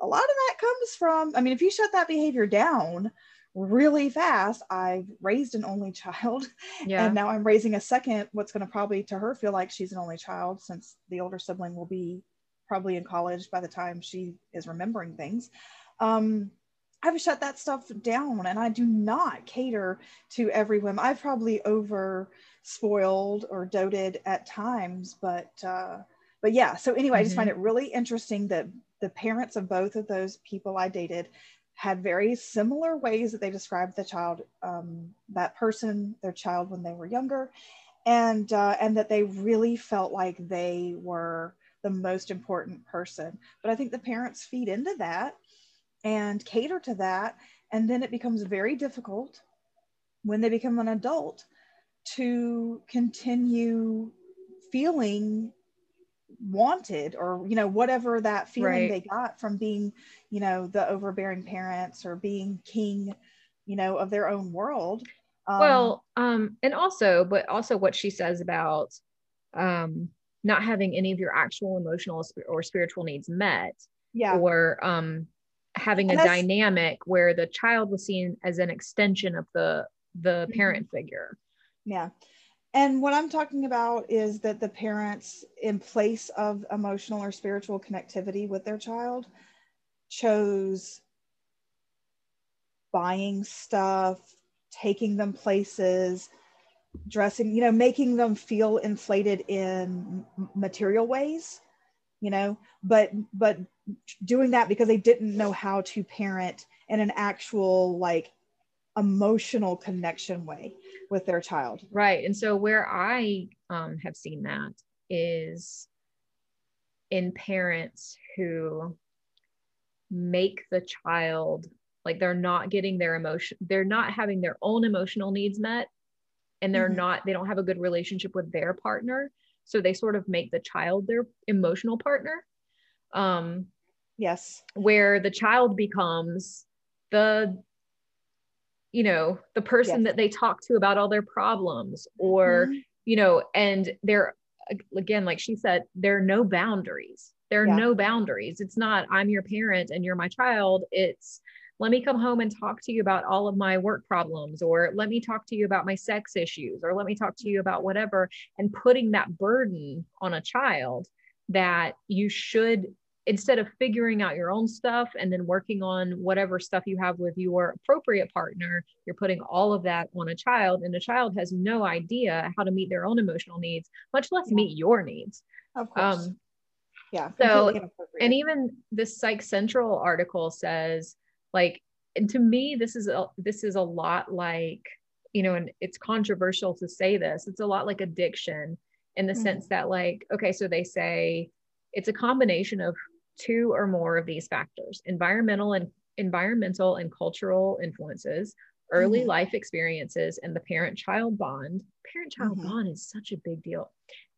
a lot of that comes from i mean if you shut that behavior down really fast i've raised an only child Yeah. and now i'm raising a second what's going to probably to her feel like she's an only child since the older sibling will be probably in college by the time she is remembering things. Um, i've shut that stuff down and i do not cater to every whim. I've probably over spoiled or doted at times but uh, but yeah. So anyway i just find it really interesting that the parents of both of those people i dated had very similar ways that they described the child um, that person their child when they were younger and uh, and that they really felt like they were the most important person. But i think the parents feed into that and cater to that and then it becomes very difficult when they become an adult to continue feeling wanted or you know whatever that feeling Right. they got from being you know the overbearing parents or being king you know of their own world um, well um and also but also what she says about um not having any of your actual emotional or spiritual needs met yeah or um having a And that's- dynamic where the child was seen as an extension of the the Mhm. parent figure Yeah. And what I'm talking about is that the parents, in place of emotional or spiritual connectivity with their child, chose buying stuff, taking them places, dressing, you know, making them feel inflated in material ways, you know, but, but doing that because they didn't know how to parent in an actual, like, emotional connection way with their child. right and so where i um have seen that is in parents who make the child like they're not getting their emotion they're not having their own emotional needs met and they're Mhm. not they don't have a good relationship with their partner so they sort of make the child their emotional partner um Yes. where the child becomes the you know the person Yes. that they talk to about all their problems or Mhm. you know and there again like she said there are no boundaries there are Yeah. no boundaries it's not i'm your parent and you're my child it's let me come home and talk to you about all of my work problems or let me talk to you about my sex issues or let me talk to you about whatever and putting that burden on a child that you should instead of figuring out your own stuff and then working on whatever stuff you have with your appropriate partner, you're putting all of that on a child, and a child has no idea how to meet their own emotional needs, much less Yeah. meet your needs. Of course. Um, yeah. so- and even this Psych Central article says, like, and to me, this is a this is a lot like, you know, and it's controversial to say this. It's a lot like addiction in the Mhm. sense that, like, okay, so they say it's a combination of two or more of these factors: environmental and environmental and cultural influences, early Mhm. life experiences, and the parent-child bond. Parent-child Mhm. bond is such a big deal,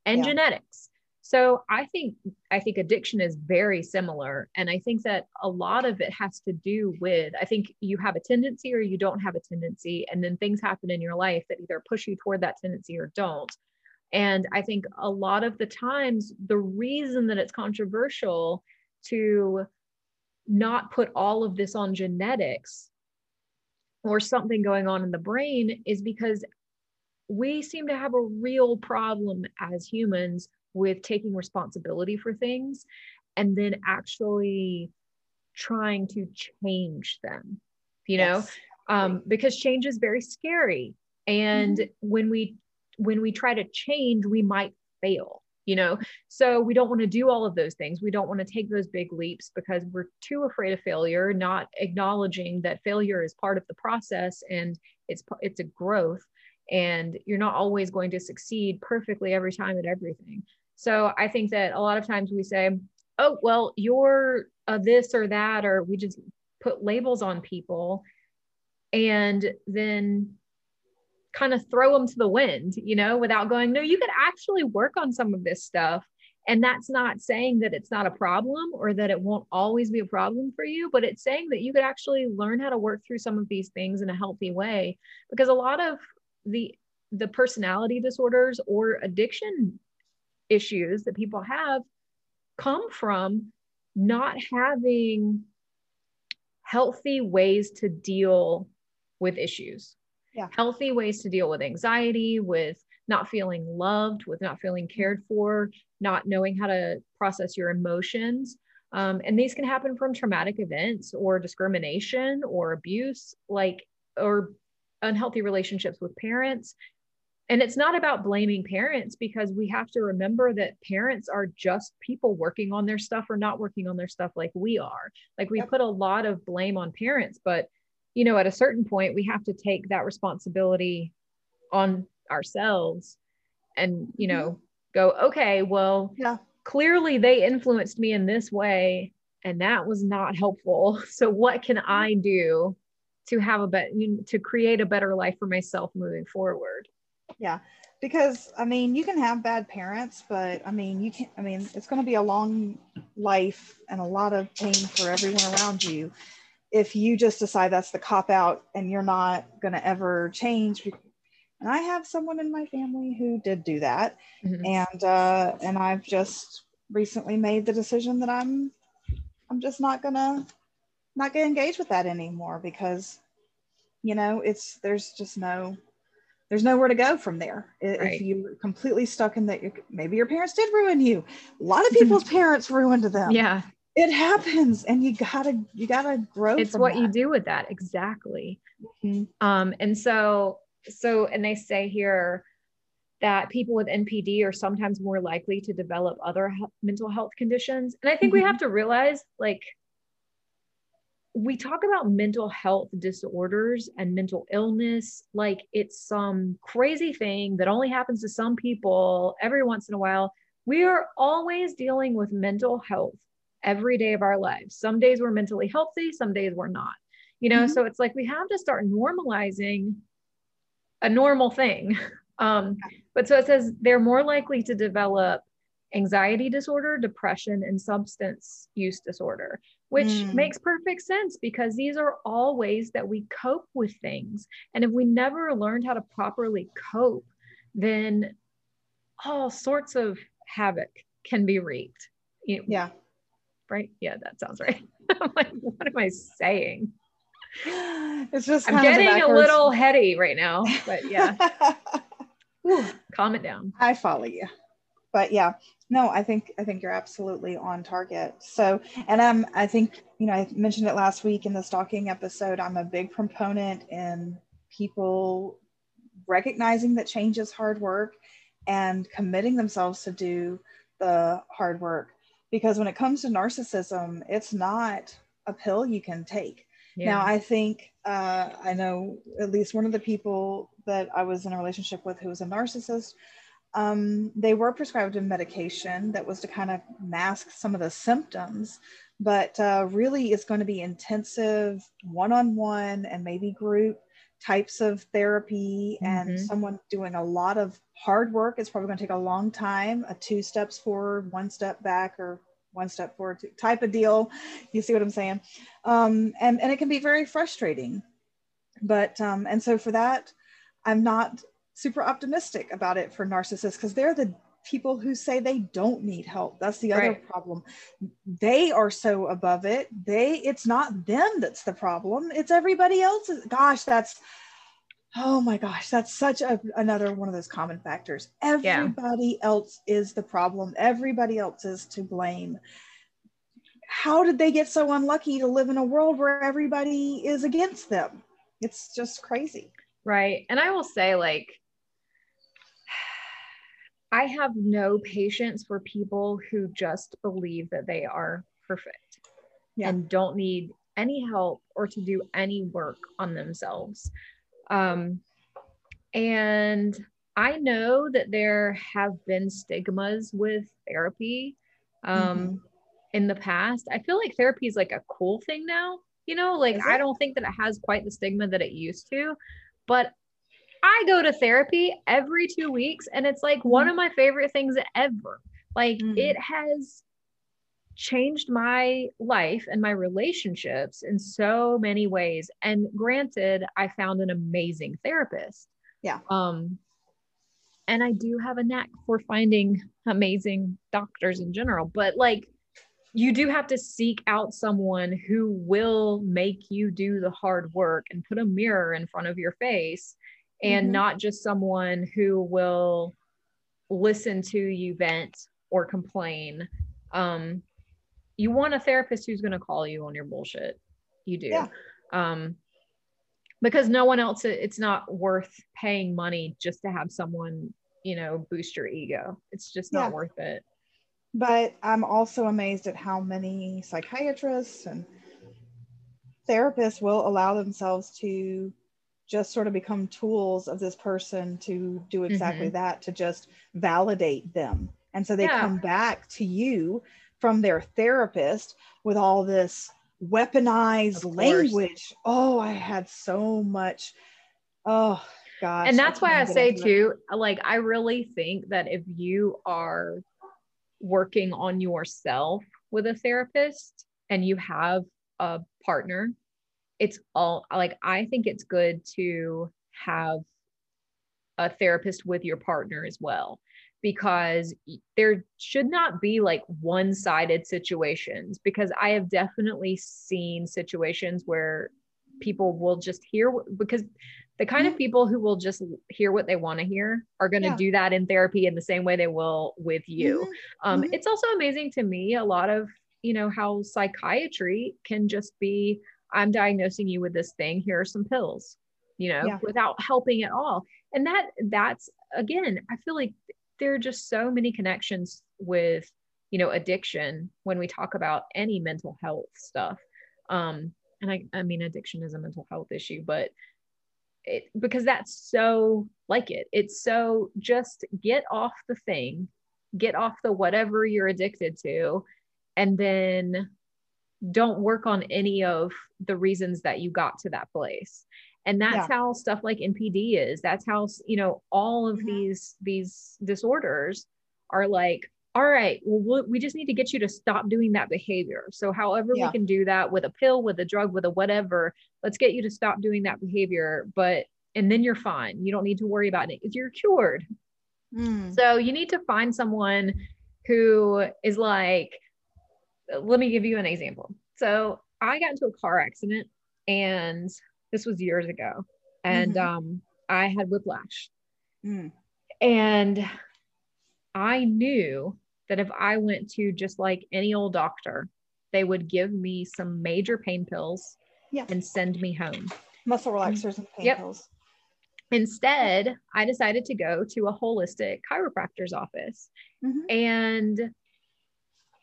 and Yeah. genetics. So I think I think addiction is very similar. And I think that a lot of it has to do with I think you have a tendency or you don't have a tendency. And then things happen in your life that either push you toward that tendency or don't. And I think a lot of the times, the reason that it's controversial to not put all of this on genetics or something going on in the brain is because we seem to have a real problem as humans with taking responsibility for things and then actually trying to change them you know? Yes. um, because change is very scary. And when we when we try to change we might fail you know? So we don't want to do all of those things. We don't want to take those big leaps because we're too afraid of failure not acknowledging that failure is part of the process and it's it's a growth and you're not always going to succeed perfectly every time at everything. So i think that a lot of times we say oh, well, you're uh, this or that, or we just put labels on people and then kind of throw them to the wind, you know, without going, no, you could actually work on some of this stuff. And that's not saying that it's not a problem or that it won't always be a problem for you, but it's saying that you could actually learn how to work through some of these things in a healthy way. Because a lot of the the personality disorders or addiction issues that people have come from not having healthy ways to deal with issues. Yeah. Healthy ways to deal with anxiety, with not feeling loved, with not feeling cared for, not knowing how to process your emotions. Um, and these can happen from traumatic events or discrimination or abuse, like, or unhealthy relationships with parents and it's not about blaming parents because we have to remember that parents are just people working on their stuff or not working on their stuff like we are like we put a lot of blame on parents but you know at a certain point we have to take that responsibility on ourselves and you mm-hmm. know go okay well Yeah. clearly they influenced me in this way and that was not helpful. So what can mm-hmm. i do to have a better to create a better life for myself moving forward? Yeah, because I mean, you can have bad parents, but I mean, you can't. I mean, it's going to be a long life and a lot of pain for everyone around you if you just decide that's the cop out and you're not going to ever change. And I have someone in my family who did do that, Mhm. and uh, and I've just recently made the decision that I'm I'm just not gonna not gonna engage with that anymore because you know it's there's just no there's nowhere to go from there I- Right. if you're completely stuck in that you maybe your parents did ruin you a lot of people's parents ruined them yeah it happens and you gotta you gotta grow it's what you do with that exactly Mhm. um and so so and they say here that people with npd are sometimes more likely to develop other he- mental health conditions and i think we Mhm. have to realize like we talk about mental health disorders and mental illness like it's some crazy thing that only happens to some people every once in a while we are always dealing with mental health every day of our lives. Some days we're mentally healthy some days we're not you know? Mhm. so it's like we have to start normalizing a normal thing. Um but so it says they're more likely to develop anxiety disorder depression and substance use disorder which Mm. makes perfect sense because these are all ways that we cope with things. And if we never learned how to properly cope then all sorts of havoc can be wreaked. You- yeah right yeah that sounds right i'm like what am i saying it's just i'm kind of the getting a little heady right now but yeah calm it down I follow you. But yeah, no, I think I think you're absolutely on target. So, and I'm I think you know I mentioned it last week in the stalking episode. I'm a big proponent in people recognizing that change is hard work and committing themselves to do the hard work because when it comes to narcissism, it's not a pill you can take. yeah Now, I think uh, I know at least one of the people that I was in a relationship with who was a narcissist. Um, they were prescribed a medication that was to kind of mask some of the symptoms, but uh, really it's going to be intensive one on one and maybe group types of therapy and Mhm. someone doing a lot of hard work. It's probably going to take a long time, a two steps forward, one step back, or one step forward type of deal. You see what I'm saying? um, and and it can be very frustrating. But um, and so for that, I'm not super optimistic about it for narcissists because they're the people who say they don't need help. That's the other Right. problem. They are so above it. They it's not them that's the problem. It's everybody else's. Gosh, that's oh my gosh, that's such a, another one of those common factors. Everybody else is the problem. Everybody else is to blame how did they get so unlucky to live in a world where everybody is against them? It's just crazy. Right. And I will say, like, I have no patience for people who just believe that they are perfect Yeah. and don't need any help or to do any work on themselves. Um, and I know that there have been stigmas with therapy. Um, in the past. I feel like therapy is like a cool thing now. You know, like I don't think that it has quite the stigma that it used to, but I go to therapy every two weeks and it's like one of my favorite things ever. Like Mm. it has changed my life and my relationships in so many ways. And granted, I found an amazing therapist. Yeah. Um, and I do have a knack for finding amazing doctors in general, but like you do have to seek out someone who will make you do the hard work and put a mirror in front of your face and Mhm. not just someone who will listen to you vent or complain. Um, you want a therapist who's going to call you on your bullshit. You do. Yeah. Um, because no one else, it's not worth paying money just to have someone, you know, boost your ego. It's just not Yeah. worth it. But I'm also amazed at how many psychiatrists and therapists will allow themselves to just sort of become tools of this person to do exactly that, to just validate them. And so they Yeah. come back to you from their therapist with all this weaponized language. Oh, I had so much. Oh, gosh. and that's why I say too, like I really think that if you are working on yourself with a therapist and you have a partner, it's all like I think it's good to have a therapist with your partner as well because there should not be like one-sided situations because I have definitely seen situations where people will just hear because the kind of people who will just hear what they want to hear are going to Yeah. do that in therapy in the same way they will with you Mhm. um, Mhm. it's also amazing to me a lot of you know how psychiatry can just be i'm diagnosing you with this thing here are some pills you know Yeah. without helping at all and that that's again i feel like there are just so many connections with you know addiction when we talk about any mental health stuff. Um and i i mean addiction is a mental health issue but it because that's so like it. It's so just get off the thing get off the whatever you're addicted to and then don't work on any of the reasons that you got to that place and that's Yeah. how stuff like npd is that's how you know all of Mhm. these these disorders are like all right well we- we just need to get you to stop doing that behavior so however Yeah. we can do that with a pill with a drug with a whatever let's get you to stop doing that behavior but and then you're fine you don't need to worry about it you're cured Mm. so you need to find someone who is like, let me give you an example. So I got into a car accident and this was years ago. And Mhm. um, I had whiplash. Mm. And I knew that if I went to just like any old doctor, they would give me some major pain pills Yeah. and send me home. Muscle relaxers and pain Mm. Yep. pills. Instead, I decided to go to a holistic chiropractor's office. Mhm. And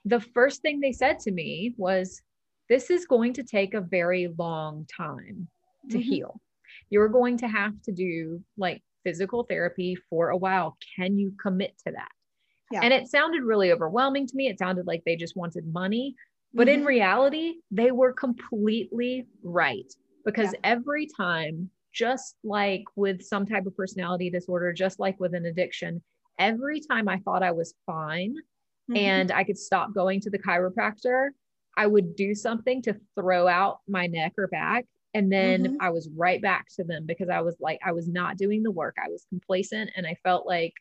the first thing they said to me was, This is going to take a very long time to Mhm. heal. You're going to have to do like physical therapy for a while. Can you commit to that? Yeah. And it sounded really overwhelming to me. It sounded like they just wanted money. But in Mhm. reality, they were completely right because Yeah. every time, just like with some type of personality disorder, just like with an addiction, every time I thought I was fine Mhm. and I could stop going to the chiropractor, I would do something to throw out my neck or back. And then Mhm. I was right back to them because I was like, I was not doing the work. I was complacent and I felt like,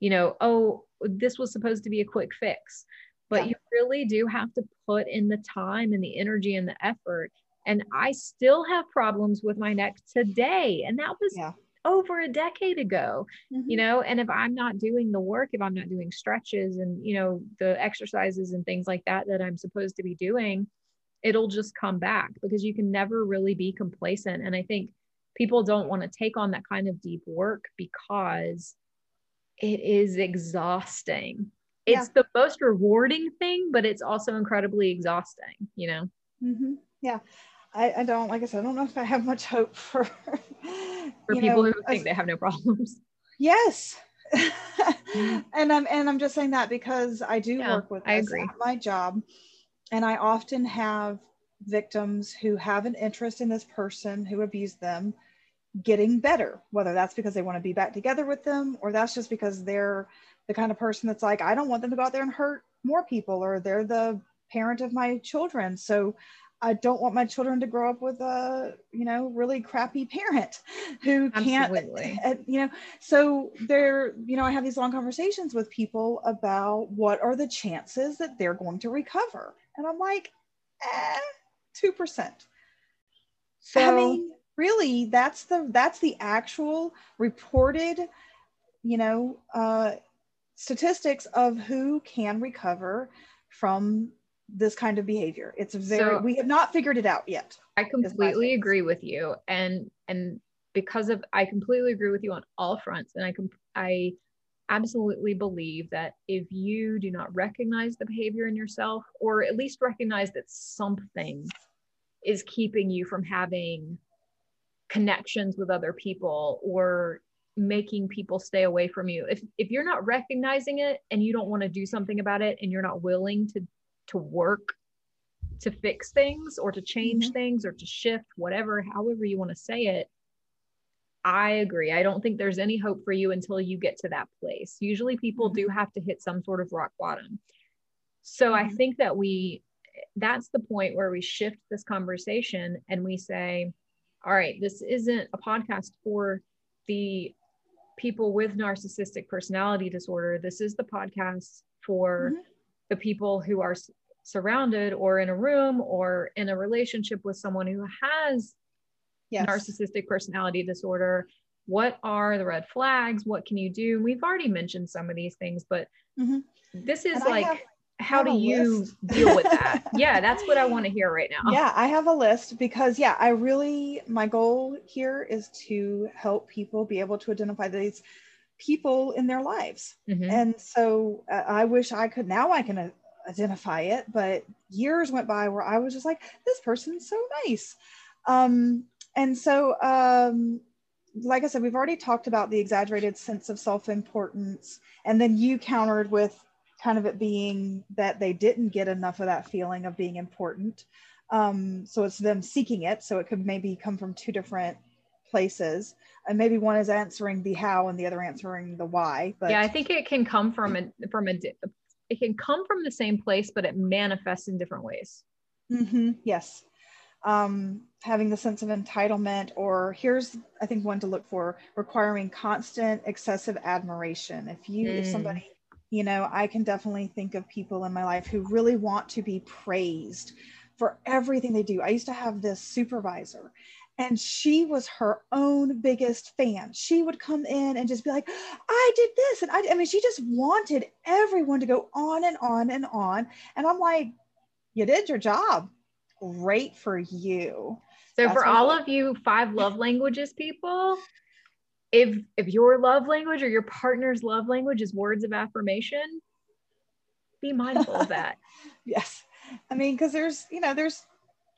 you know, oh, this was supposed to be a quick fix. But Yeah. you really do have to put in the time and the energy and the effort. And I still have problems with my neck today. And that was Yeah. over a decade ago Mhm. you know and if i'm not doing the work if i'm not doing stretches and you know the exercises and things like that that i'm supposed to be doing it'll just come back because you can never really be complacent and i think people don't want to take on that kind of deep work because it is exhausting it's the most rewarding thing but it's also incredibly exhausting you know hmm Yeah. I, I don't, like I said, I don't know if I have much hope for, for people know, who think as- they have no problems Yes. and I'm and I'm just saying that because I do Yeah, work with I agree. my job. And I often have victims who have an interest in this person who abused them getting better, whether that's because they want to be back together with them or that's just because they're the kind of person that's like, I don't want them to go out there and hurt more people, or they're the parent of my children. So I don't want my children to grow up with a, you know, really crappy parent who Absolutely. can't, you know. So there, you know, I have these long conversations with people about what are the chances that they're going to recover. And I'm like, eh, 2%. So, I mean, really, that's the that's the actual reported, you know, uh, statistics of who can recover from this kind of behavior. It's very so, we have not figured it out yet. I completely agree with you and and because of I completely agree with you on all fronts and I can I absolutely believe that if you do not recognize the behavior in yourself or at least recognize that something is keeping you from having connections with other people or making people stay away from you if if you're not recognizing it and you don't want to do something about it and you're not willing to to work to fix things or to change mm-hmm. things or to shift whatever however you want to say it i agree i don't think there's any hope for you until you get to that place usually people mm-hmm. do have to hit some sort of rock bottom so mm-hmm. i think that we that's the point where we shift this conversation and we say all right this isn't a podcast for the people with narcissistic personality disorder, this is the podcast for mm-hmm. the people who are surrounded or in a room or in a relationship with someone who has yes. narcissistic personality disorder. What are the red flags? What can you do? We've already mentioned some of these things, but mm-hmm. this is and like have, how do you deal with that? yeah, that's what I want to hear right now. Yeah, I have a list because yeah, I really my goal here is to help people be able to identify these people in their lives. Mm-hmm. And so uh, I wish I could now I can uh, identify it, but years went by where I was just like this person's so nice. Um and so um like I said, we've already talked about the exaggerated sense of self importance. And then you countered with kind of it being that they didn't get enough of that feeling of being important. Um, so it's them seeking it. So it could maybe come from two different places. And maybe one is answering the how and the other answering the why. But yeah, I think it can come from a from a it can come from the same place, but it manifests in different ways. Mm-hmm. Yes. Um, having the sense of entitlement, or here's I think one to look for: requiring constant, excessive admiration. If you, mm. if somebody you know, I can definitely think of people in my life who really want to be praised for everything they do. I used to have this supervisor and she was her own biggest fan. She would come in and just be like, I did this. And I, I mean, she just wanted everyone to go on and on and on. And I'm like, you did your job. Great for you. So, That's for all of you five love languages people, if if your love language or your partner's love language is words of affirmation be mindful of that. Yes. I mean because there's you know there's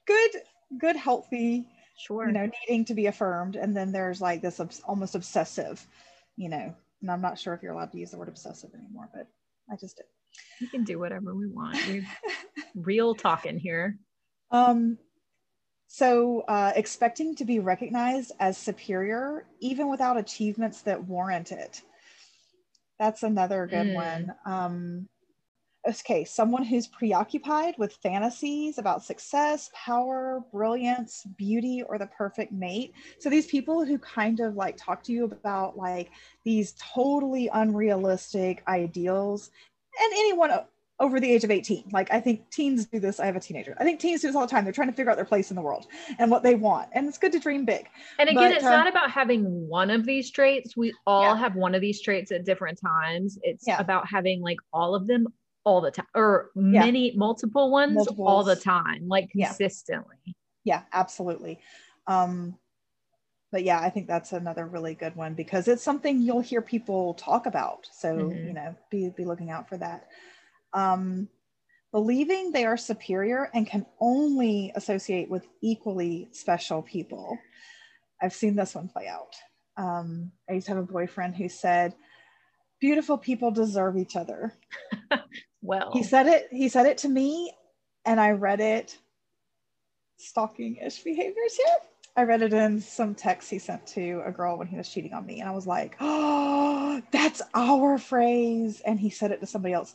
good good healthy sure. you know needing to be affirmed. And then there's like this obs- almost obsessive you know and i'm not sure if you're allowed to use the word obsessive anymore but i just did. We can do whatever we want. We're real talking here um so, uh, expecting to be recognized as superior, even without achievements that warrant it. That's another good mm. one. Um, okay, someone who's preoccupied with fantasies about success, power, brilliance, beauty, or the perfect mate. So, these people who kind of like talk to you about like these totally unrealistic ideals and anyone over the age of 18. Like I think teens do this. I have a teenager. I think teens do this all the time. They're trying to figure out their place in the world and what they want. And it's good to dream big. And again, but, it's uh, not about having one of these traits. We all yeah. have one of these traits at different times. It's yeah. about having like all of them all the time or yeah. many multiple ones Multiples. all the time, like consistently. Yeah, absolutely. Um, but yeah, I think that's another really good one because it's something you'll hear people talk about. So, mm-hmm. you know, be, be looking out for that um, believing they are superior and can only associate with equally special people. I've seen this one play out. Um, I used to have a boyfriend who said, beautiful people deserve each other. well, he said it, he said it to me and I read it stalking ish behaviors here. I read it in some text he sent to a girl when he was cheating on me. And I was like, oh, that's our phrase. And he said it to somebody else.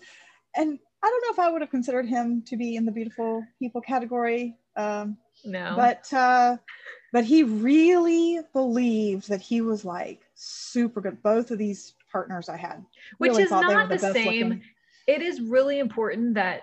And I don't know if I would have considered him to be in the beautiful people category. Um, No. but uh, but he really believed that he was like super good. Both of these partners I had, Which really is thought they were not the best same. looking. it is really important that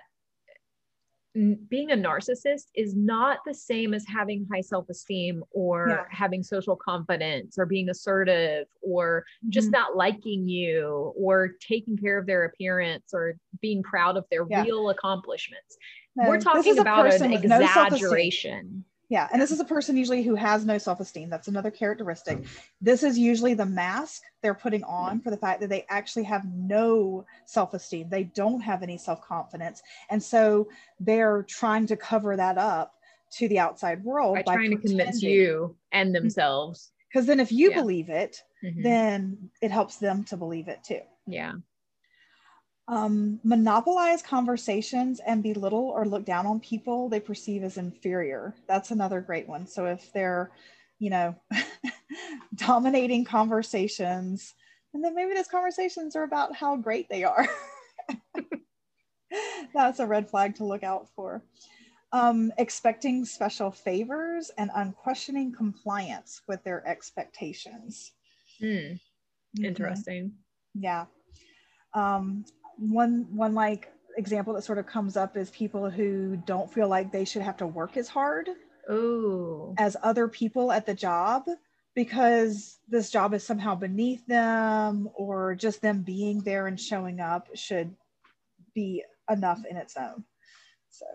being a narcissist is not the same as having high self-esteem or Yeah. having social confidence or being assertive or just Mhm. not liking you or taking care of their appearance or being proud of their Yeah. real accomplishments. No, We're talking about an with no exaggeration. Yeah, and this is a person usually who has no self esteem. That's another characteristic. This is usually the mask they're putting on for the fact that they actually have no self esteem. They don't have any self confidence. And so they're trying to cover that up to the outside world by trying to convince you and themselves. Because then if you Yeah. believe it, Mhm. then it helps them to believe it too. yeah. Um, monopolize conversations and belittle or look down on people they perceive as inferior. That's another great one. So if they're, you know, dominating conversations, and then maybe those conversations are about how great they are. That's a red flag to look out for. Um, expecting special favors and unquestioning compliance with their expectations. Hmm. Mhm. Interesting. Yeah. Um, one one like example that sort of comes up is people who don't feel like they should have to work as hard Oh. as other people at the job because this job is somehow beneath them or just them being there and showing up should be enough in its own. So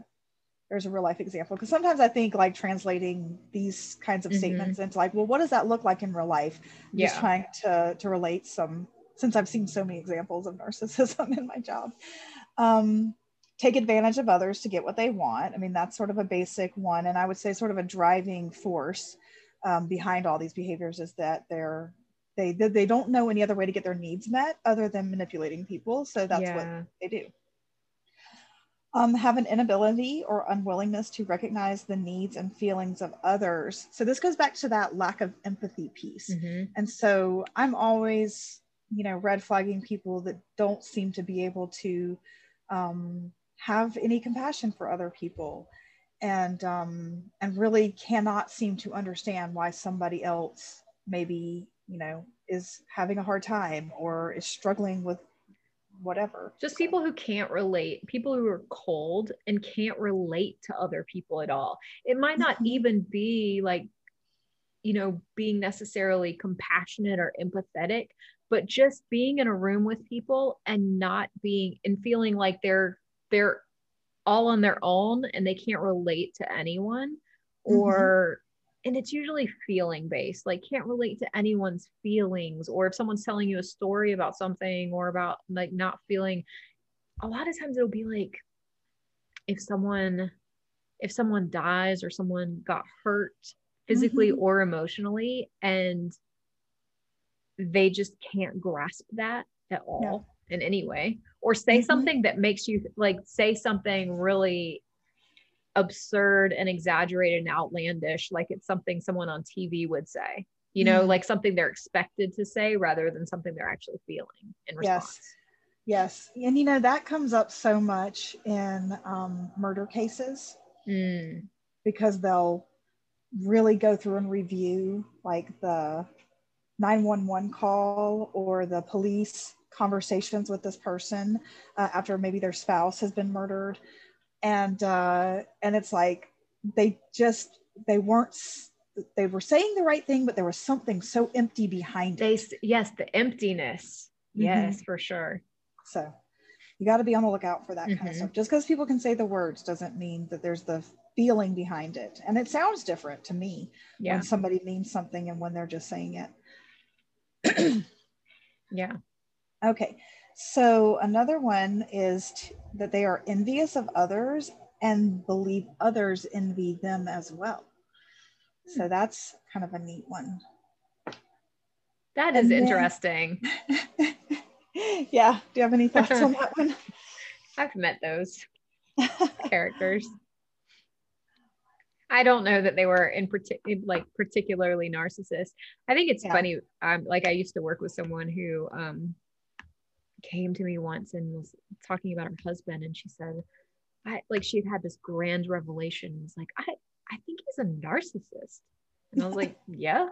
there's a real life example because sometimes I think like translating these kinds of Mhm. statements into like, well, what does that look like in real life? just trying to to relate some since I've seen so many examples of narcissism in my job. Um, take advantage of others to get what they want. I mean, that's sort of a basic one, and I would say sort of a driving force um, behind all these behaviors is that they're they they don't know any other way to get their needs met other than manipulating people. So that's what they do. Um, have an inability or unwillingness to recognize the needs and feelings of others. So this goes back to that lack of empathy piece. Mhm. And so I'm always, you know, red flagging people that don't seem to be able to um, have any compassion for other people and um, and really cannot seem to understand why somebody else maybe, you know, is having a hard time or is struggling with whatever. just people who can't relate people who are cold and can't relate to other people at all it might not Mhm. even be like you know being necessarily compassionate or empathetic but just being in a room with people and not being and feeling like they're they're all on their own and they can't relate to anyone or and it's usually feeling based like can't relate to anyone's feelings or if someone's telling you a story about something or about like not feeling a lot of times it'll be like if someone if someone dies or someone got hurt physically Mhm. or emotionally and they just can't grasp that at all in any way or say Mhm. something that makes you like say something really absurd and exaggerated and outlandish like it's something someone on TV would say you know Mm. like something they're expected to say rather than something they're actually feeling in response Yes. Yes. And you know, that comes up so much in um, murder cases Mm, because they'll really go through and review like the 911 call or the police conversations with this person uh, after maybe their spouse has been murdered. And uh, and it's like they just they weren't they were saying the right thing but there was something so empty behind they it. yes the emptiness. Mhm. yes for sure. So you got to be on the lookout for that kind Mhm. of stuff. Just because people can say the words doesn't mean that there's the feeling behind it. And it sounds different to me yeah. when somebody means something and when they're just saying it yeah Okay, so another one is t- that they are envious of others and believe others envy them as well. So hmm. that's kind of a neat one. That is then- interesting yeah, do you have any thoughts on that one? i've met those characters I don't know that they were in particular like particularly narcissist. I think it's Yeah. funny. Um, like I used to work with someone who um came to me once and was talking about her husband, and she said, I like she had this grand revelation. Was like, I I think he's a narcissist, and I was like, yeah,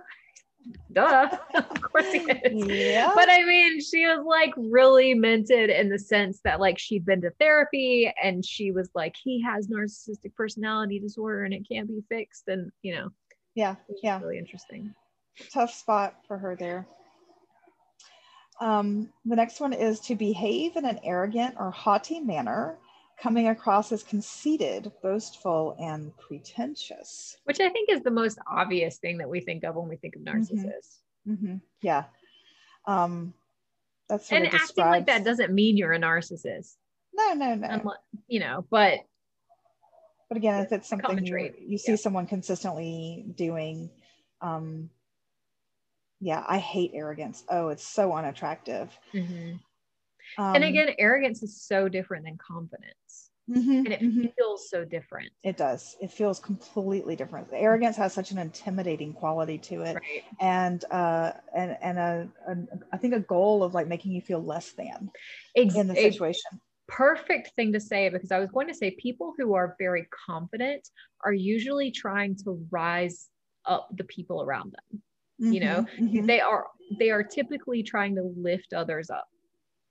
duh, of course he is. Yeah. But I mean, she was like really minted in the sense that like she'd been to therapy and she was like, he has narcissistic personality disorder and it can't be fixed. And you know, yeah. Yeah. really interesting. tough spot for her there. Um, the next one is to behave in an arrogant or haughty manner, coming across as conceited, boastful, and pretentious. Which I think is the most obvious thing that we think of when we think of narcissists. hmm Yeah. Um, that's And acting like that doesn't mean you're a narcissist. No, no, no. Unless, you know, but But again, if it's something you, you see yeah. someone consistently doing, um, yeah, I hate arrogance. Oh, it's so unattractive. Mhm. Um, and again, arrogance is so different than confidence. mhm, And it mhm. feels so different. It does. It feels completely different. Arrogance has such an intimidating quality to it, Right. and uh, and and a, a I think a goal of like making you feel less than Ex- in the situation. perfect thing to say because I was going to say people who are very confident are usually trying to rise up the people around them. you know, Mhm, mhm. They are they are typically trying to lift others up.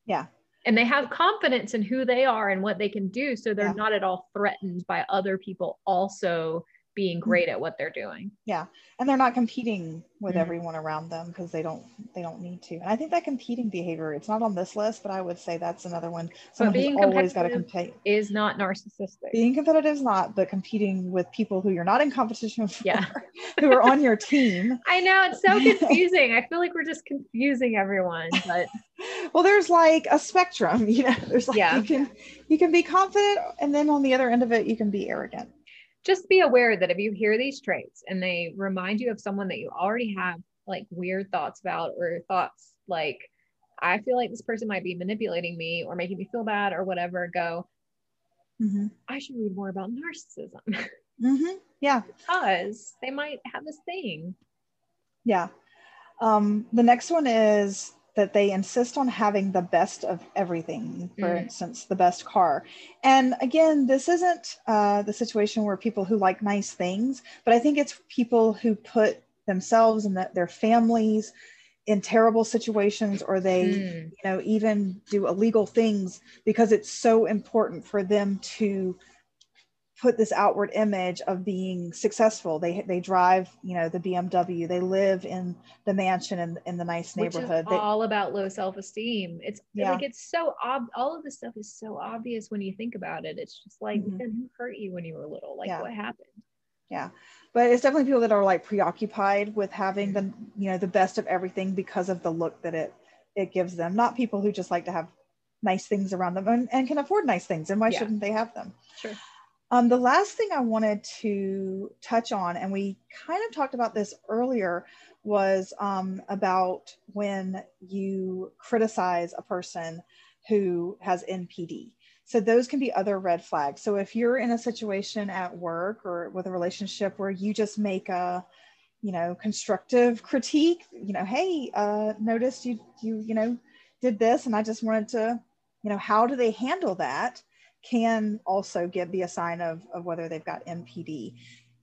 Yeah. And they have confidence in who they are and what they can do so they're Yeah. not at all threatened by other people also being great at what they're doing. Yeah. And they're not competing with Mhm. everyone around them because they don't they don't need to. And I think that competing behavior, it's not on this list, but I would say that's another one. Someone who's being always got to competitive- compete. Is not narcissistic. Being competitive is not, but competing with people who you're not in competition for, Yeah. who are on your team. I know it's so confusing. I feel like we're just confusing everyone, but well there's like a spectrum you know there's like Yeah. you can you can be confident and then on the other end of it you can be arrogant just be aware that if you hear these traits and they remind you of someone that you already have like weird thoughts about or thoughts like i feel like this person might be manipulating me or making me feel bad or whatever go mm-hmm. i should read more about narcissism Mm-hmm. yeah because they might have this thing yeah um, the next one is that they insist on having the best of everything for Mm. instance the best car and again this isn't uh, the situation where people who like nice things but i think it's people who put themselves and that their families in terrible situations or they Mm, you know even do illegal things because it's so important for them to put this outward image of being successful. They they drive you know the bmw they live in the mansion and in the nice which neighborhood. Is They- all about low self-esteem. It's Yeah. like it's so ob- all of this stuff is so obvious when you think about it. It's just like Mhm. then who hurt you when you were little? Like Yeah. what happened? Yeah. But it's definitely people that are like preoccupied with having the you know the best of everything because of the look that it it gives them. Not people who just like to have nice things around them and, and can afford nice things. And why Yeah. shouldn't they have them? Sure. Um, the last thing i wanted to touch on and we kind of talked about this earlier was um, about when you criticize a person who has npd so those can be other red flags. So if you're in a situation at work or with a relationship where you just make a, you know, constructive critique, you know, hey, uh, noticed you you you know did this, and I just wanted to, you know, how do they handle that? Can also give be a sign of of whether they've got NPD,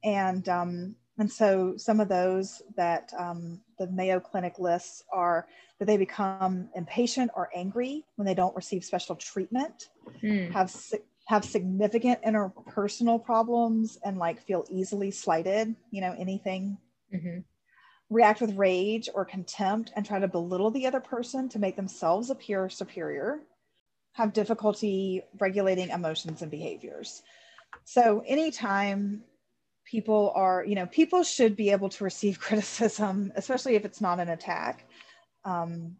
and um, and so some of those that um, the Mayo Clinic lists are that they become impatient or angry when they don't receive special treatment Hmm. have si- have significant interpersonal problems and like feel easily slighted you know anything Mhm. react with rage or contempt and try to belittle the other person to make themselves appear superior have difficulty regulating emotions and behaviors so anytime people are you know people should be able to receive criticism especially if it's not an attack um,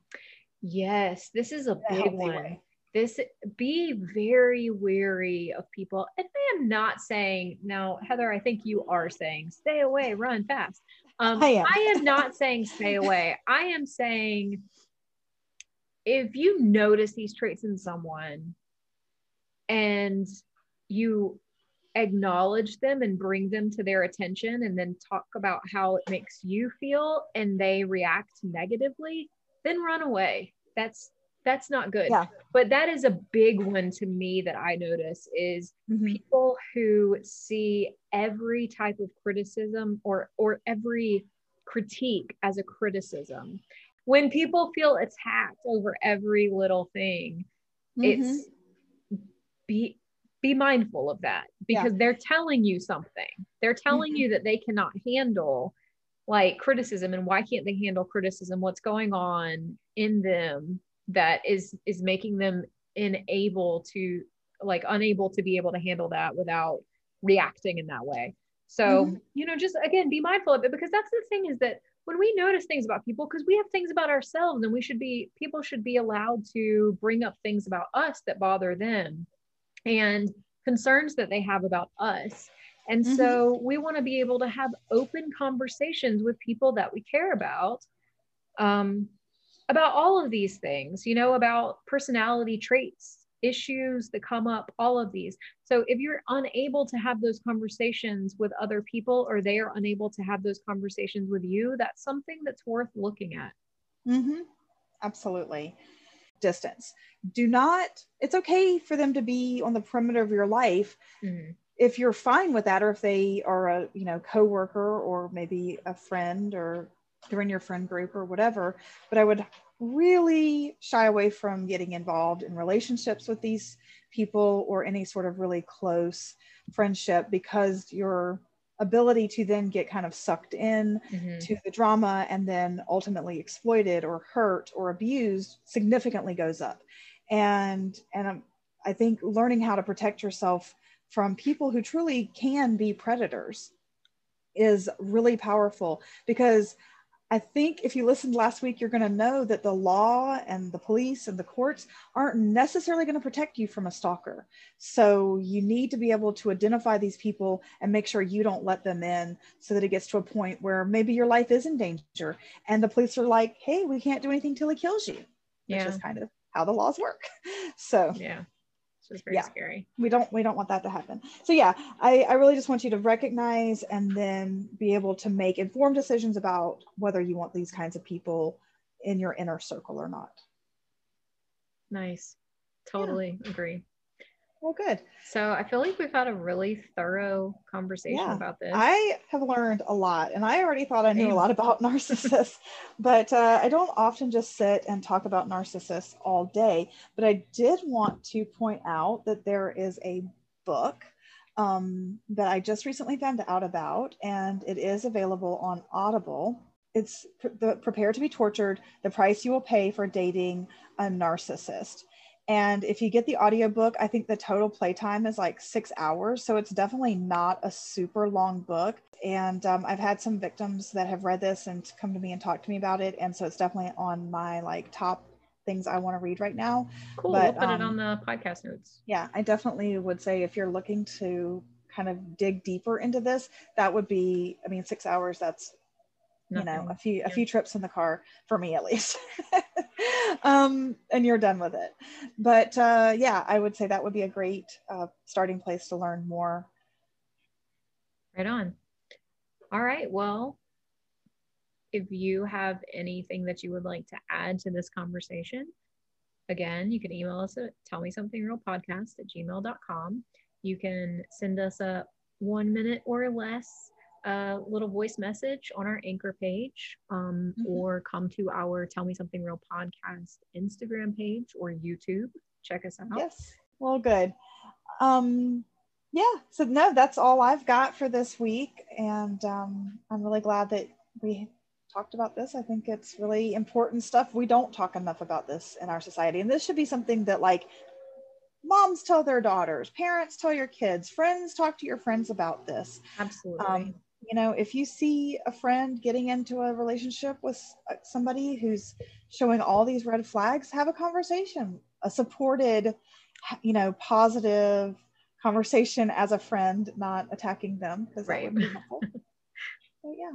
Yes, this is a big one. way. This be very wary of people. And I am not saying now, Heather, I think you are saying stay away, run fast. Um, I am. I am not saying stay away. I am saying if you notice these traits in someone and you acknowledge them and bring them to their attention and then talk about how it makes you feel and they react negatively, then run away. That's that's not good. Yeah. But that is a big one to me that I notice is Mhm. people who see every type of criticism or or every critique as a criticism. When people feel attacked over every little thing, Mhm. it's be be mindful of that because they're telling you something they're telling Mhm. you that they cannot handle like criticism and why can't they handle criticism what's going on in them that is is making them unable to like unable to be able to handle that without reacting in that way so Mhm. you know just again be mindful of it because that's the thing is that when we notice things about people because we have things about ourselves and we should be people should be allowed to bring up things about us that bother them and concerns that they have about us and Mhm. so we want to be able to have open conversations with people that we care about um, about all of these things you know about personality traits issues that come up all of these so if you're unable to have those conversations with other people or they are unable to have those conversations with you that's something that's worth looking at Mm-hmm. Absolutely. Distance. Do not, it's okay for them to be on the perimeter of your life Mhm. if you're fine with that, or if they are a, you know, coworker or maybe a friend or they're your friend group or whatever. But I would really shy away from getting involved in relationships with these people or any sort of really close friendship because your ability to then get kind of sucked in Mhm. to the drama and then ultimately exploited or hurt or abused significantly goes up and and um, i think learning how to protect yourself from people who truly can be predators is really powerful because i think if you listened last week you're going to know that the law and the police and the courts aren't necessarily going to protect you from a stalker. So you need to be able to identify these people and make sure you don't let them in so that it gets to a point where maybe your life is in danger and the police are like, hey, we can't do anything till he kills you, which yeah. is kind of how the laws work. So yeah it's just very Yeah. scary we don't we don't want that to happen. So yeah, I, I really just want you to recognize and then be able to make informed decisions about whether you want these kinds of people in your inner circle or not. nice totally agree Well, good. So I feel like we've had a really thorough conversation Yeah. about this. I have learned a lot, and I already thought I knew a lot about narcissists, but uh, I don't often just sit and talk about narcissists all day. But I did want to point out that there is a book um, that I just recently found out about, and it is available on Audible. It's the Prepare to be Tortured The Price You Will Pay for Dating a Narcissist. And if you get the audiobook, I think the total playtime is like six hours. So it's definitely not a super long book. And um, I've had some victims that have read this and come to me and talk to me about it. And so it's definitely on my like top things I want to read right now. cool. but, we'll put it um, on the podcast notes. Yeah, I definitely would say if you're looking to kind of dig deeper into this, that would be, I mean, six hours, that's you know a few a few trips in the car for me at least um and you're done with it but uh yeah i would say that would be a great uh, starting place to learn more Right on. All right. Well, if you have anything that you would like to add to this conversation, again, you can email us at tell me something real podcast at gmail.com. You can send us a one minute or less uh, little voice message on our anchor page um, Mhm. or come to our tell me something real podcast Instagram page or YouTube. Check us out. yes well good um yeah so no that's all i've got for this week and um i'm really glad that we talked about this i think it's really important stuff we don't talk enough about this in our society and this should be something that like moms tell their daughters parents tell your kids friends talk to your friends about this Absolutely. um, you know if you see a friend getting into a relationship with uh, somebody who's showing all these red flags have a conversation a supported you know positive conversation as a friend not attacking them because that would be Right. helpful. But yeah.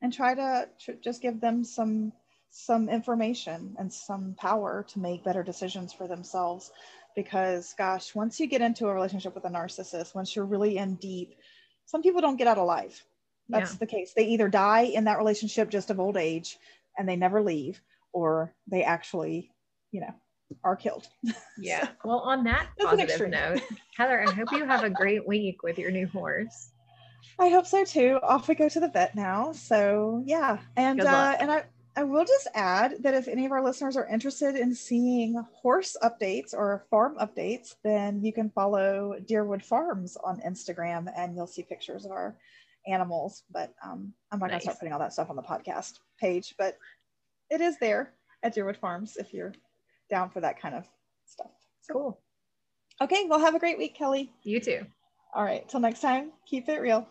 And try to tr- just give them some some information and some power to make better decisions for themselves. Because gosh, once you get into a relationship with a narcissist, once you're really in deep, some people don't get out alive. That's Yeah. the case. They either die in that relationship just of old age and they never leave, or they actually, you know, are killed. Yeah. Well, on that positive note, Heather, I hope you have a great week with your new horse. I hope so too. Off we go to the vet now. So yeah, and uh, and I I will just add that if any of our listeners are interested in seeing horse updates or farm updates, then you can follow Deerwood Farms on Instagram, and you'll see pictures of our animals. But um, I'm not going to start putting all that stuff on the podcast page, but it is there at Deerwood Farms if you're down for that kind of stuff. So, Cool. Okay, well, have a great week, Kelly. You too. All right, till next time, keep it real.